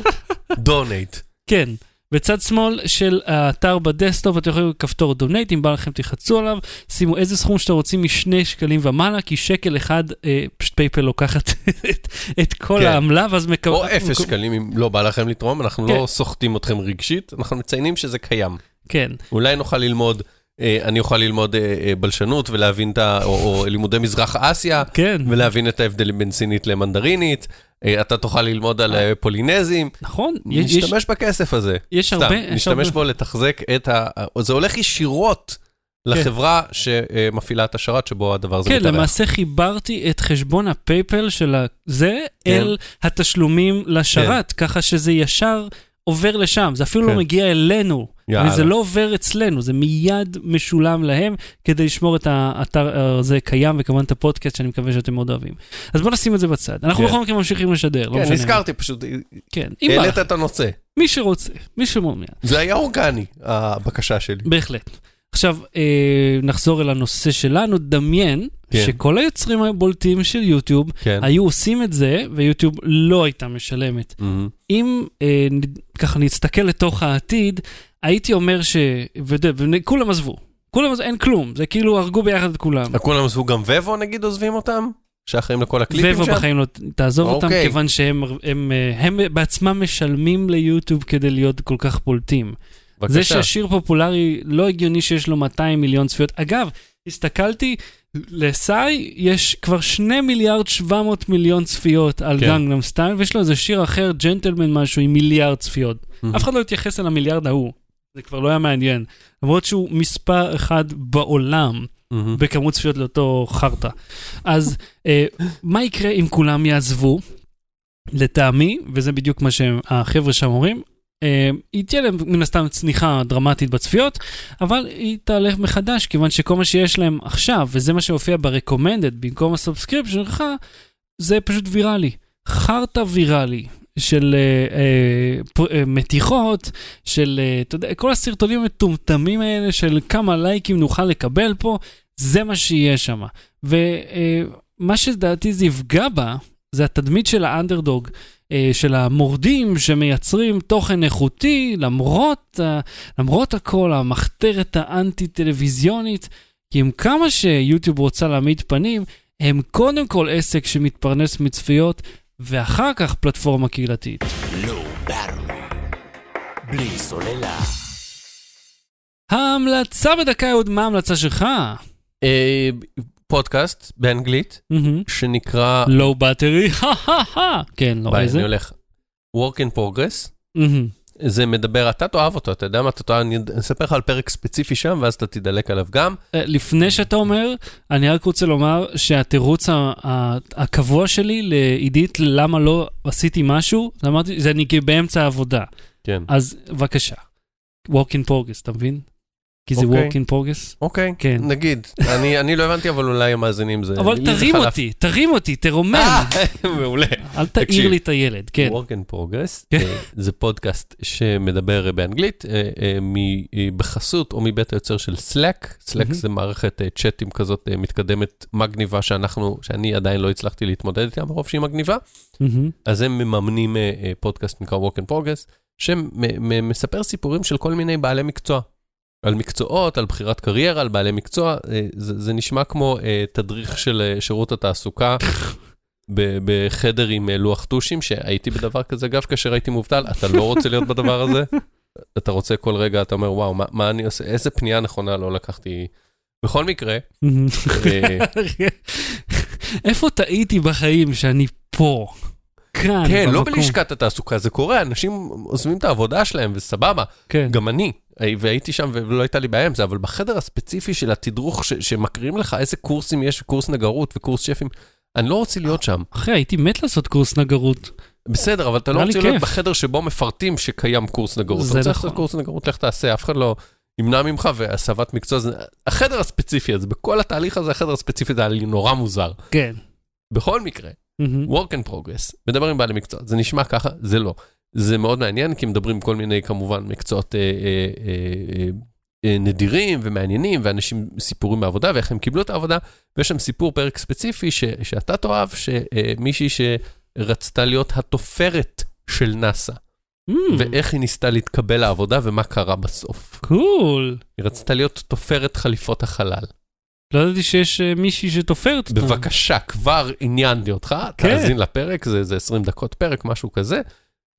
donate. כן. בצד שמאל של האתר ב desktop אתם יכולים כפתור donate, אם בא לכם תלחצו עליו, שימו איזה סכום שאתם רוצים משני שקלים ומעלה, כי שקל אחד, אה, פשוט PayPal לוקחת את, את כל כן. העמלה, ואז מקבל... או אפס שקלים אם לא בא לכם לתרום, אנחנו כן. לא סוחטים אתכם רגשית, אנחנו מציינים שזה קיים. כן, אולי נוכל ללמוד, אני אוכל ללמוד אה, אה, בלשנות ולהבין את ה... או לימודי מזרח אסיה, כן, ולהבין את ההבדלים בין סינית למנדרינית. אה, אתה תוכל ללמוד על אה, פולינזים. נכון, נשתמש בכסף הזה. יש סתם, הרבה... נשתמש בו לתחזק את ה... זה הולך ישירות לחברה שמפעילה את השרת שבו הדבר הזה כן, מתארח. למעשה חיברתי את חשבון הפייפל של זה כן. אל התשלומים לשרת, ככה שזה ישר עובר לשם, זה אפילו כן. לא מגיע אלינו. יאללה. וזה לא עובר אצלנו, זה מיד משולם להם כדי לשמור את האתר הזה קיים, וכמובן את הפודקאסט שאני מקווה שאתם מאוד אוהבים. אז בואו נשים את זה בצד. אנחנו כן. בכל מקרה ממשיכים לשדר, לא כן, משנה. נזכרתי פשוט, כן, אם בא העלית את הנושא. מי שרוצה, מי שמעוניין. זה היה אורגני, הבקשה שלי. בהחלט. עכשיו, אה, נחזור אל הנושא שלנו, דמיין כן. שכל היוצרים הבולטים של יוטיוב כן. היו עושים את זה, ויוטיוב לא הייתה משלמת. מהמם. אם אה, ככה נסתכל לתוך העתיד, הייתי אומר ש... וכולם עזבו. כולם עזבו, אין כלום, זה כאילו הרגו ביחד את כולם. כולם עזבו גם ובו נגיד עוזבים אותם? שאחראים לכל הקליפים ובו שם? בחיים לא תעזוב אותם, אוקיי. כיוון שהם הם, אה, הם בעצמם משלמים ליוטיוב כדי להיות כל כך בולטים. זה בבקשה. ששיר פופולרי, לא הגיוני שיש לו 200 מיליון צפיות. אגב, הסתכלתי, לסאי יש כבר 2 מיליארד 700 מיליון צפיות על כן. גנגנם סטייל, ויש לו איזה שיר אחר, ג'נטלמן משהו, עם מיליארד צפיות. מהמם. אף אחד לא התייחס אל המיליארד ההוא. זה כבר לא היה מעניין. למרות שהוא מספר אחד בעולם מהמם. בכמות צפיות לאותו חרטא. אז אה, מה יקרה אם כולם יעזבו? לטעמי, וזה בדיוק מה שהחבר'ה שם אומרים, אה, היא תהיה להם מן הסתם צניחה דרמטית בצפיות, אבל היא תעלה מחדש, כיוון שכל מה שיש להם עכשיו, וזה מה שהופיע ב-recommended במקום ה subscription שלך, זה פשוט ויראלי. חרטא ויראלי. של אה, אה, פ- אה, מתיחות, של, אה, אתה יודע, כל הסרטונים המטומטמים האלה של כמה לייקים נוכל לקבל פה, זה מה שיהיה שם. ומה שדעתי זה יפגע בה, זה התדמית של האנדרדוג, אה, של המורדים שמייצרים תוכן איכותי, למרות, למרות הכל, המחתרת האנטי-טלוויזיונית. כי עם כמה שיוטיוב רוצה להעמיד פנים, הם קודם כל עסק שמתפרנס מצפיות, ואחר כך פלטפורמה קהילתית. באטרי. בלי סוללה. ההמלצה בדקה, אהוד, מה ההמלצה שלך? אה, פודקאסט באנגלית, שנקרא... לואו באטרי, [LAUGHS] כן, לא ביי, איזה. אני הולך. Work in Progress. זה מדבר, אתה תאהב אותו, אתה יודע מה, אתה תאהב, אני אספר לך על פרק ספציפי שם, ואז אתה תדלק עליו גם. אה, לפני שאתה אומר, אני רק רוצה לומר שהתירוץ הקבוע שלי לעידית למה לא עשיתי משהו, אמרתי, זה אני באמצע העבודה. כן. אז בבקשה, work in progress, אתה מבין? כי זה אוקיי. work in progress. אוקיי, כן. נגיד. אני אני לא הבנתי, אבל אולי המאזינים זה... אבל תרים. אותי, תרים אותי, תרומם. אה, [LAUGHS] מעולה. אל תעיר. לי את הילד, כן. Work in Progress, כן. אה, זה פודקאסט שמדבר באנגלית, אה, אה, בחסות או מבית היוצר של Slack. Slack. זה מערכת צ'אטים כזאת מתקדמת, מגניבה, שאנחנו, שאני עדיין לא הצלחתי להתמודד איתה מרוב שהיא מגניבה. אז הם מממנים פודקאסט נקרא Work in Progress, שמספר סיפורים של כל מיני בעלי מקצוע. על מקצועות, על בחירת קריירה, על בעלי מקצוע. אה, זה, זה נשמע כמו אה, תדריך של אה, שירות התעסוקה בחדר עם לוח טושים, שהייתי בדבר כזה, אגב, כאשר הייתי מובטל, אתה לא רוצה להיות בדבר הזה. אתה רוצה כל רגע, אתה אומר, וואו, מה, מה אני עושה, איזה פנייה נכונה לא לקחתי. בכל מקרה, איפה טעיתי בחיים שאני פה? כאן, כן, לא. בלשכת התעסוקה, זה קורה, אנשים עוזבים את העבודה שלהם, וסבבה. כן. גם אני, והייתי שם ולא הייתה לי בעיה עם זה, אבל בחדר הספציפי של התדרוך ש- שמקריאים לך איזה קורסים יש, קורס נגרות וקורס שפים, אני לא רוצה להיות שם. אחי, הייתי מת לעשות קורס נגרות. בסדר, אבל אתה לא רוצה להיות. בחדר שבו מפרטים שקיים קורס נגרות. זה אתה רוצה נכון. לעשות קורס נגרות, לך תעשה, אף אחד לא ימנע ממך, והסבת מקצוע זה... החדר הספציפי הזה, בכל התהליך הזה, החדר הספציפי הזה היה לי נורא מוזר. כן. בכל מקרה, work in progress, מדבר עם בעלי מקצוע, זה נשמע ככה, זה לא. זה מאוד מעניין, כי מדברים כל מיני, כמובן, מקצועות אה, אה, אה, אה, אה, נדירים ומעניינים, ואנשים סיפורים מהעבודה, ואיך הם קיבלו את העבודה, ויש שם סיפור, פרק ספציפי, ש, שאתה תאהב, שמישהי שרצתה להיות התופרת של נאסא, מהמם. ואיך היא ניסתה להתקבל לעבודה, ומה קרה בסוף. קול. היא רצתה להיות תופרת חליפות החלל. לא ידעתי שיש אה, מישהי שתופרת אותם. בבקשה, כבר עניינתי אותך, כן. תאזין לפרק, זה, זה 20 דקות פרק, משהו כזה,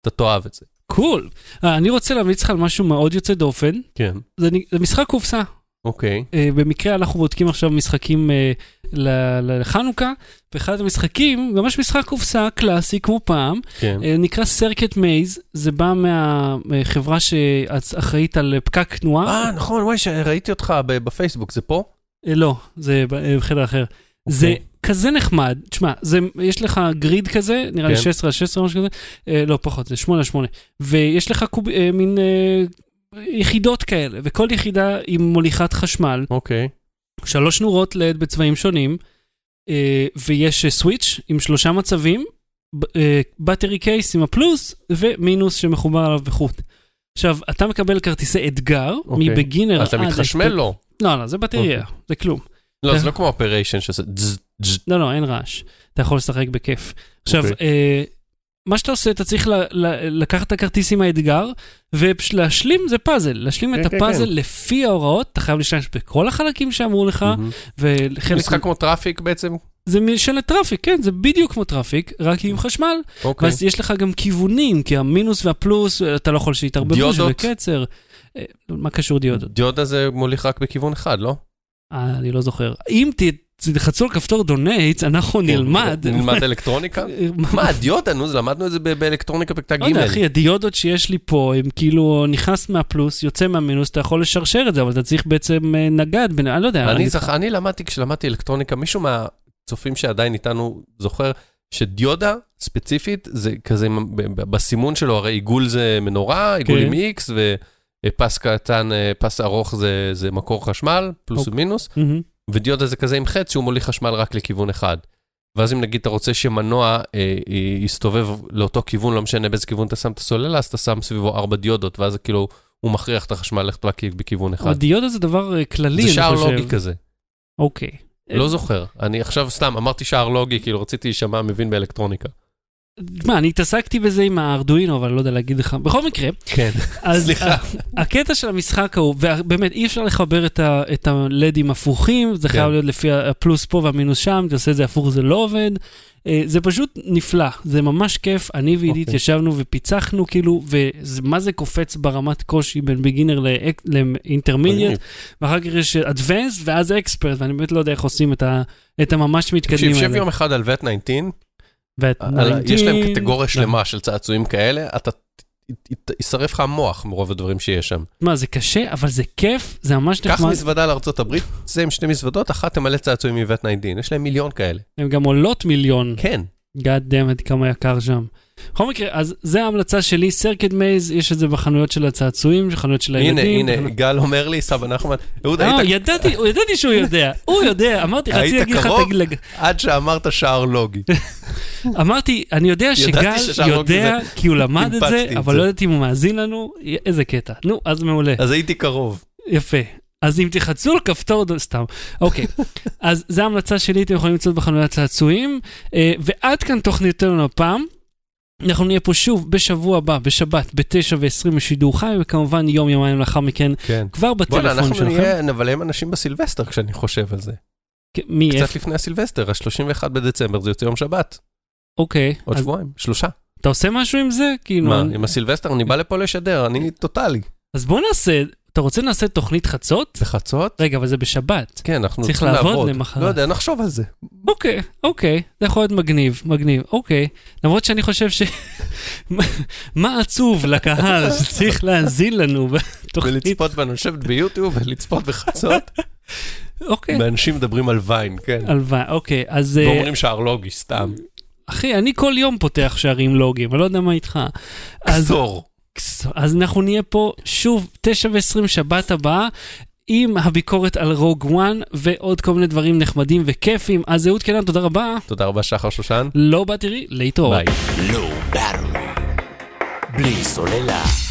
אתה תאהב את זה. Cool. אה, אני רוצה להמליץ לך על משהו מאוד יוצא דופן. כן, זה זה משחק קופסה. אוקיי. אה, במקרה אנחנו בודקים עכשיו משחקים ל- לחנוכה, ואחד המשחקים, ממש משחק קופסה קלאסי כמו פעם, כן. אה, נקרא Circuit Maze, זה בא מהחברה שאחראית על פקק תנועה. אה, נכון, וואי, שראיתי אותך בפייסבוק, זה פה? אה, לא, זה בחדר אחר. זה כזה נחמד, תשמע, זה, יש לך גריד כזה, נראה לי כן. 16 על 16 או משהו כזה, אה, לא פחות, זה 8 על 8, ויש לך קוב, אה, מין אה, יחידות כאלה, וכל יחידה עם מוליכת חשמל, אוקיי. שלוש נורות לד בצבעים שונים, אה, ויש אה, סוויץ' עם שלושה מצבים, בטרי קייס עם הפלוס, ומינוס שמחובר עליו בחוט. עכשיו, אתה מקבל כרטיסי אתגר, אוקיי. מבגינר אתה מתחשמל? אקספרט- לא. לא, זה בטריה, אוקיי. זה כלום. לא, זה לא כמו Operation שזה. לא, לא, אין רעש. אתה יכול לשחק בכיף. עכשיו, אוקיי. אה, מה שאתה עושה, אתה צריך לקחת את הכרטיס עם האתגר, ולהשלים זה פאזל. להשלים כן, את כן, הפאזל כן. לפי ההוראות, אתה חייב להשתמש בכל החלקים שאמרו לך. וחלק... משחק כמו טראפיק בעצם? זה של טראפיק, כן, זה בדיוק כמו טראפיק, רק עם חשמל. אוקיי. ואז יש לך גם כיוונים, כי המינוס והפלוס, אתה לא יכול שיתערבבו, דיודות? שזה קצר. אה, מה קשור דיודות? דיודה זה מוליך רק בכיוון אחד, לא? אה, אני לא זוכר. אם תלחצו על כפתור donates, אנחנו נלמד. כן, נלמד אלקטרוניקה? [LAUGHS] מה, דיודה, נו, למדנו את זה באלקטרוניקה בכיתה ג'. לא יודע, אחי, הדיודות שיש לי פה, הם כאילו נכנס מהפלוס, יוצא מהמינוס, אתה יכול לשרשר את זה, אבל אתה צריך בעצם אה, נגד, אני לא יודע. אני למדתי, כשלמדתי אלקטרוניקה, מישהו מהצופים שעדיין איתנו זוכר שדיודה ספציפית, זה כזה, בסימון שלו, הרי עיגול זה מנורה, עיגול כן. עם X, ופס קטן, אה, פס ארוך זה, זה מקור חשמל, פלוס אוקיי. ומינוס. ודיודה זה כזה עם חץ שהוא מוליך חשמל רק לכיוון אחד. ואז אם נגיד אתה רוצה שמנוע אה, אה, יסתובב לאותו כיוון, לא משנה באיזה כיוון אתה שם את הסוללה, אז אתה שם סביבו ארבע דיודות, ואז כאילו, הוא מכריח את החשמל ללכת רק בכיוון אחד. אבל דיודה זה דבר אה, כללי, זה שער. לוגי כזה. אוקיי. לא זוכר. אני עכשיו סתם אמרתי שער לוגי, כאילו רציתי להישמע מבין באלקטרוניקה. מה, אני התעסקתי בזה עם הארדואינו, אבל לא יודע להגיד לך. בכל מקרה, כן. אז סליחה. הקטע של המשחק ההוא, ובאמת אי אפשר לחבר את הלדים הפוכים, זה כן. חייב להיות לפי הפלוס פה והמינוס שם, אתה עושה את זה הפוך זה לא עובד. אה, זה פשוט נפלא, זה ממש כיף, אני ועידית אוקיי. ישבנו ופיצחנו כאילו, ומה זה קופץ ברמת קושי בין בגינר לאינטרמידיאט, ואחר כך יש אדוונס ואז אקספרט, ואני באמת לא יודע איך עושים את הממש מתקדמים תקשיב, שב האלה. יום אחד על vet 19, ואת על- יש להם 19, קטגוריה שלמה של צעצועים כאלה, אתה, יישרף לך המוח מרוב הדברים שיש שם. מה, זה קשה, אבל זה כיף, זה ממש קח נחמד. מזוודה לארצות הברית, זה עם שתי מזוודות, אחת תמלא צעצועים מ-vet 19, יש להם מיליון כאלה. הן גם עולות מיליון. כן. God damn it, כמה יקר שם. בכל מקרה, אז זה ההמלצה שלי, סרקד מייז, יש את זה בחנויות של הצעצועים, בחנויות של הנה, הילדים. הנה, בחנויות- גל אומר לי, סבא נחמן, אהוד, אה, היית, ידעתי, ידעתי שהוא יודע, [LAUGHS] הוא יודע, אמרתי, רציתי היית להגיד לך, קרוב? תגיד לג- עד שאמרת שער לוגי. [LAUGHS] אמרתי, אני יודע שגל יודע, כי הוא למד את זה, אבל. לא יודעת אם הוא מאזין לנו, איזה קטע. נו, אז מעולה. אז הייתי קרוב. יפה. אז אם תחצו על כפתור, סתם. אוקיי. [LAUGHS] אז זו ההמלצה שלי, אתם יכולים למצוא בחנויות צעצועים. אה, ועד כאן תוכניתנו הפעם. אנחנו נהיה פה שוב בשבוע הבא, בשבת, ב-9 ו-20 בשידור חי, וכמובן יום יומיים לאחר מכן, כן. כבר בוא'נה, בטלפון אנחנו שלכם. נהיה, נבלם אנשים בסילבסטר כשאני חושב על זה. כן, מי? קצת לפני הסילבסטר, ה-31 בדצמבר, זה יוצא יום שבת, אוקיי. עוד אז שבועיים, שלושה. אתה עושה משהו עם זה? כאילו... מה, אני- עם הסילבסטר אני בא לפה לשדר, אני טוטאלי. אז בוא נעשה, אתה רוצה נעשה תוכנית חצות? בחצות? רגע, אבל זה בשבת. כן, אנחנו צריך צריכים לעבוד לעבוד. למחרת. לא יודע, נחשוב על זה. אוקיי, אוקיי, זה יכול להיות מגניב, מגניב, אוקיי. למרות שאני חושב ש... [LAUGHS] מה- עצוב לקהל [LAUGHS] שצריך להאזין לנו בתוכנית, ולצפות בנו, לשבת ביוטיוב ולצפות בחצות, [LAUGHS] אוקיי. ואנשים מדברים על ויין, כן. הלוואי, אוקיי, אז אה, ואומרים שער לוגי, סתם. אחי, אני כל יום פותח שערים לוגיים, אני לא יודע מה איתך. אז, כסור. אז אנחנו נהיה פה שוב, תשע ועשרים שבת הבאה. עם הביקורת על רוג וואן ועוד כל מיני דברים נחמדים וכיפים. אז אהוד קנן, תודה רבה. תודה רבה, שחר שושן. לא בא תראי, להתראות. ביי. Low Battery. בלי סוללה.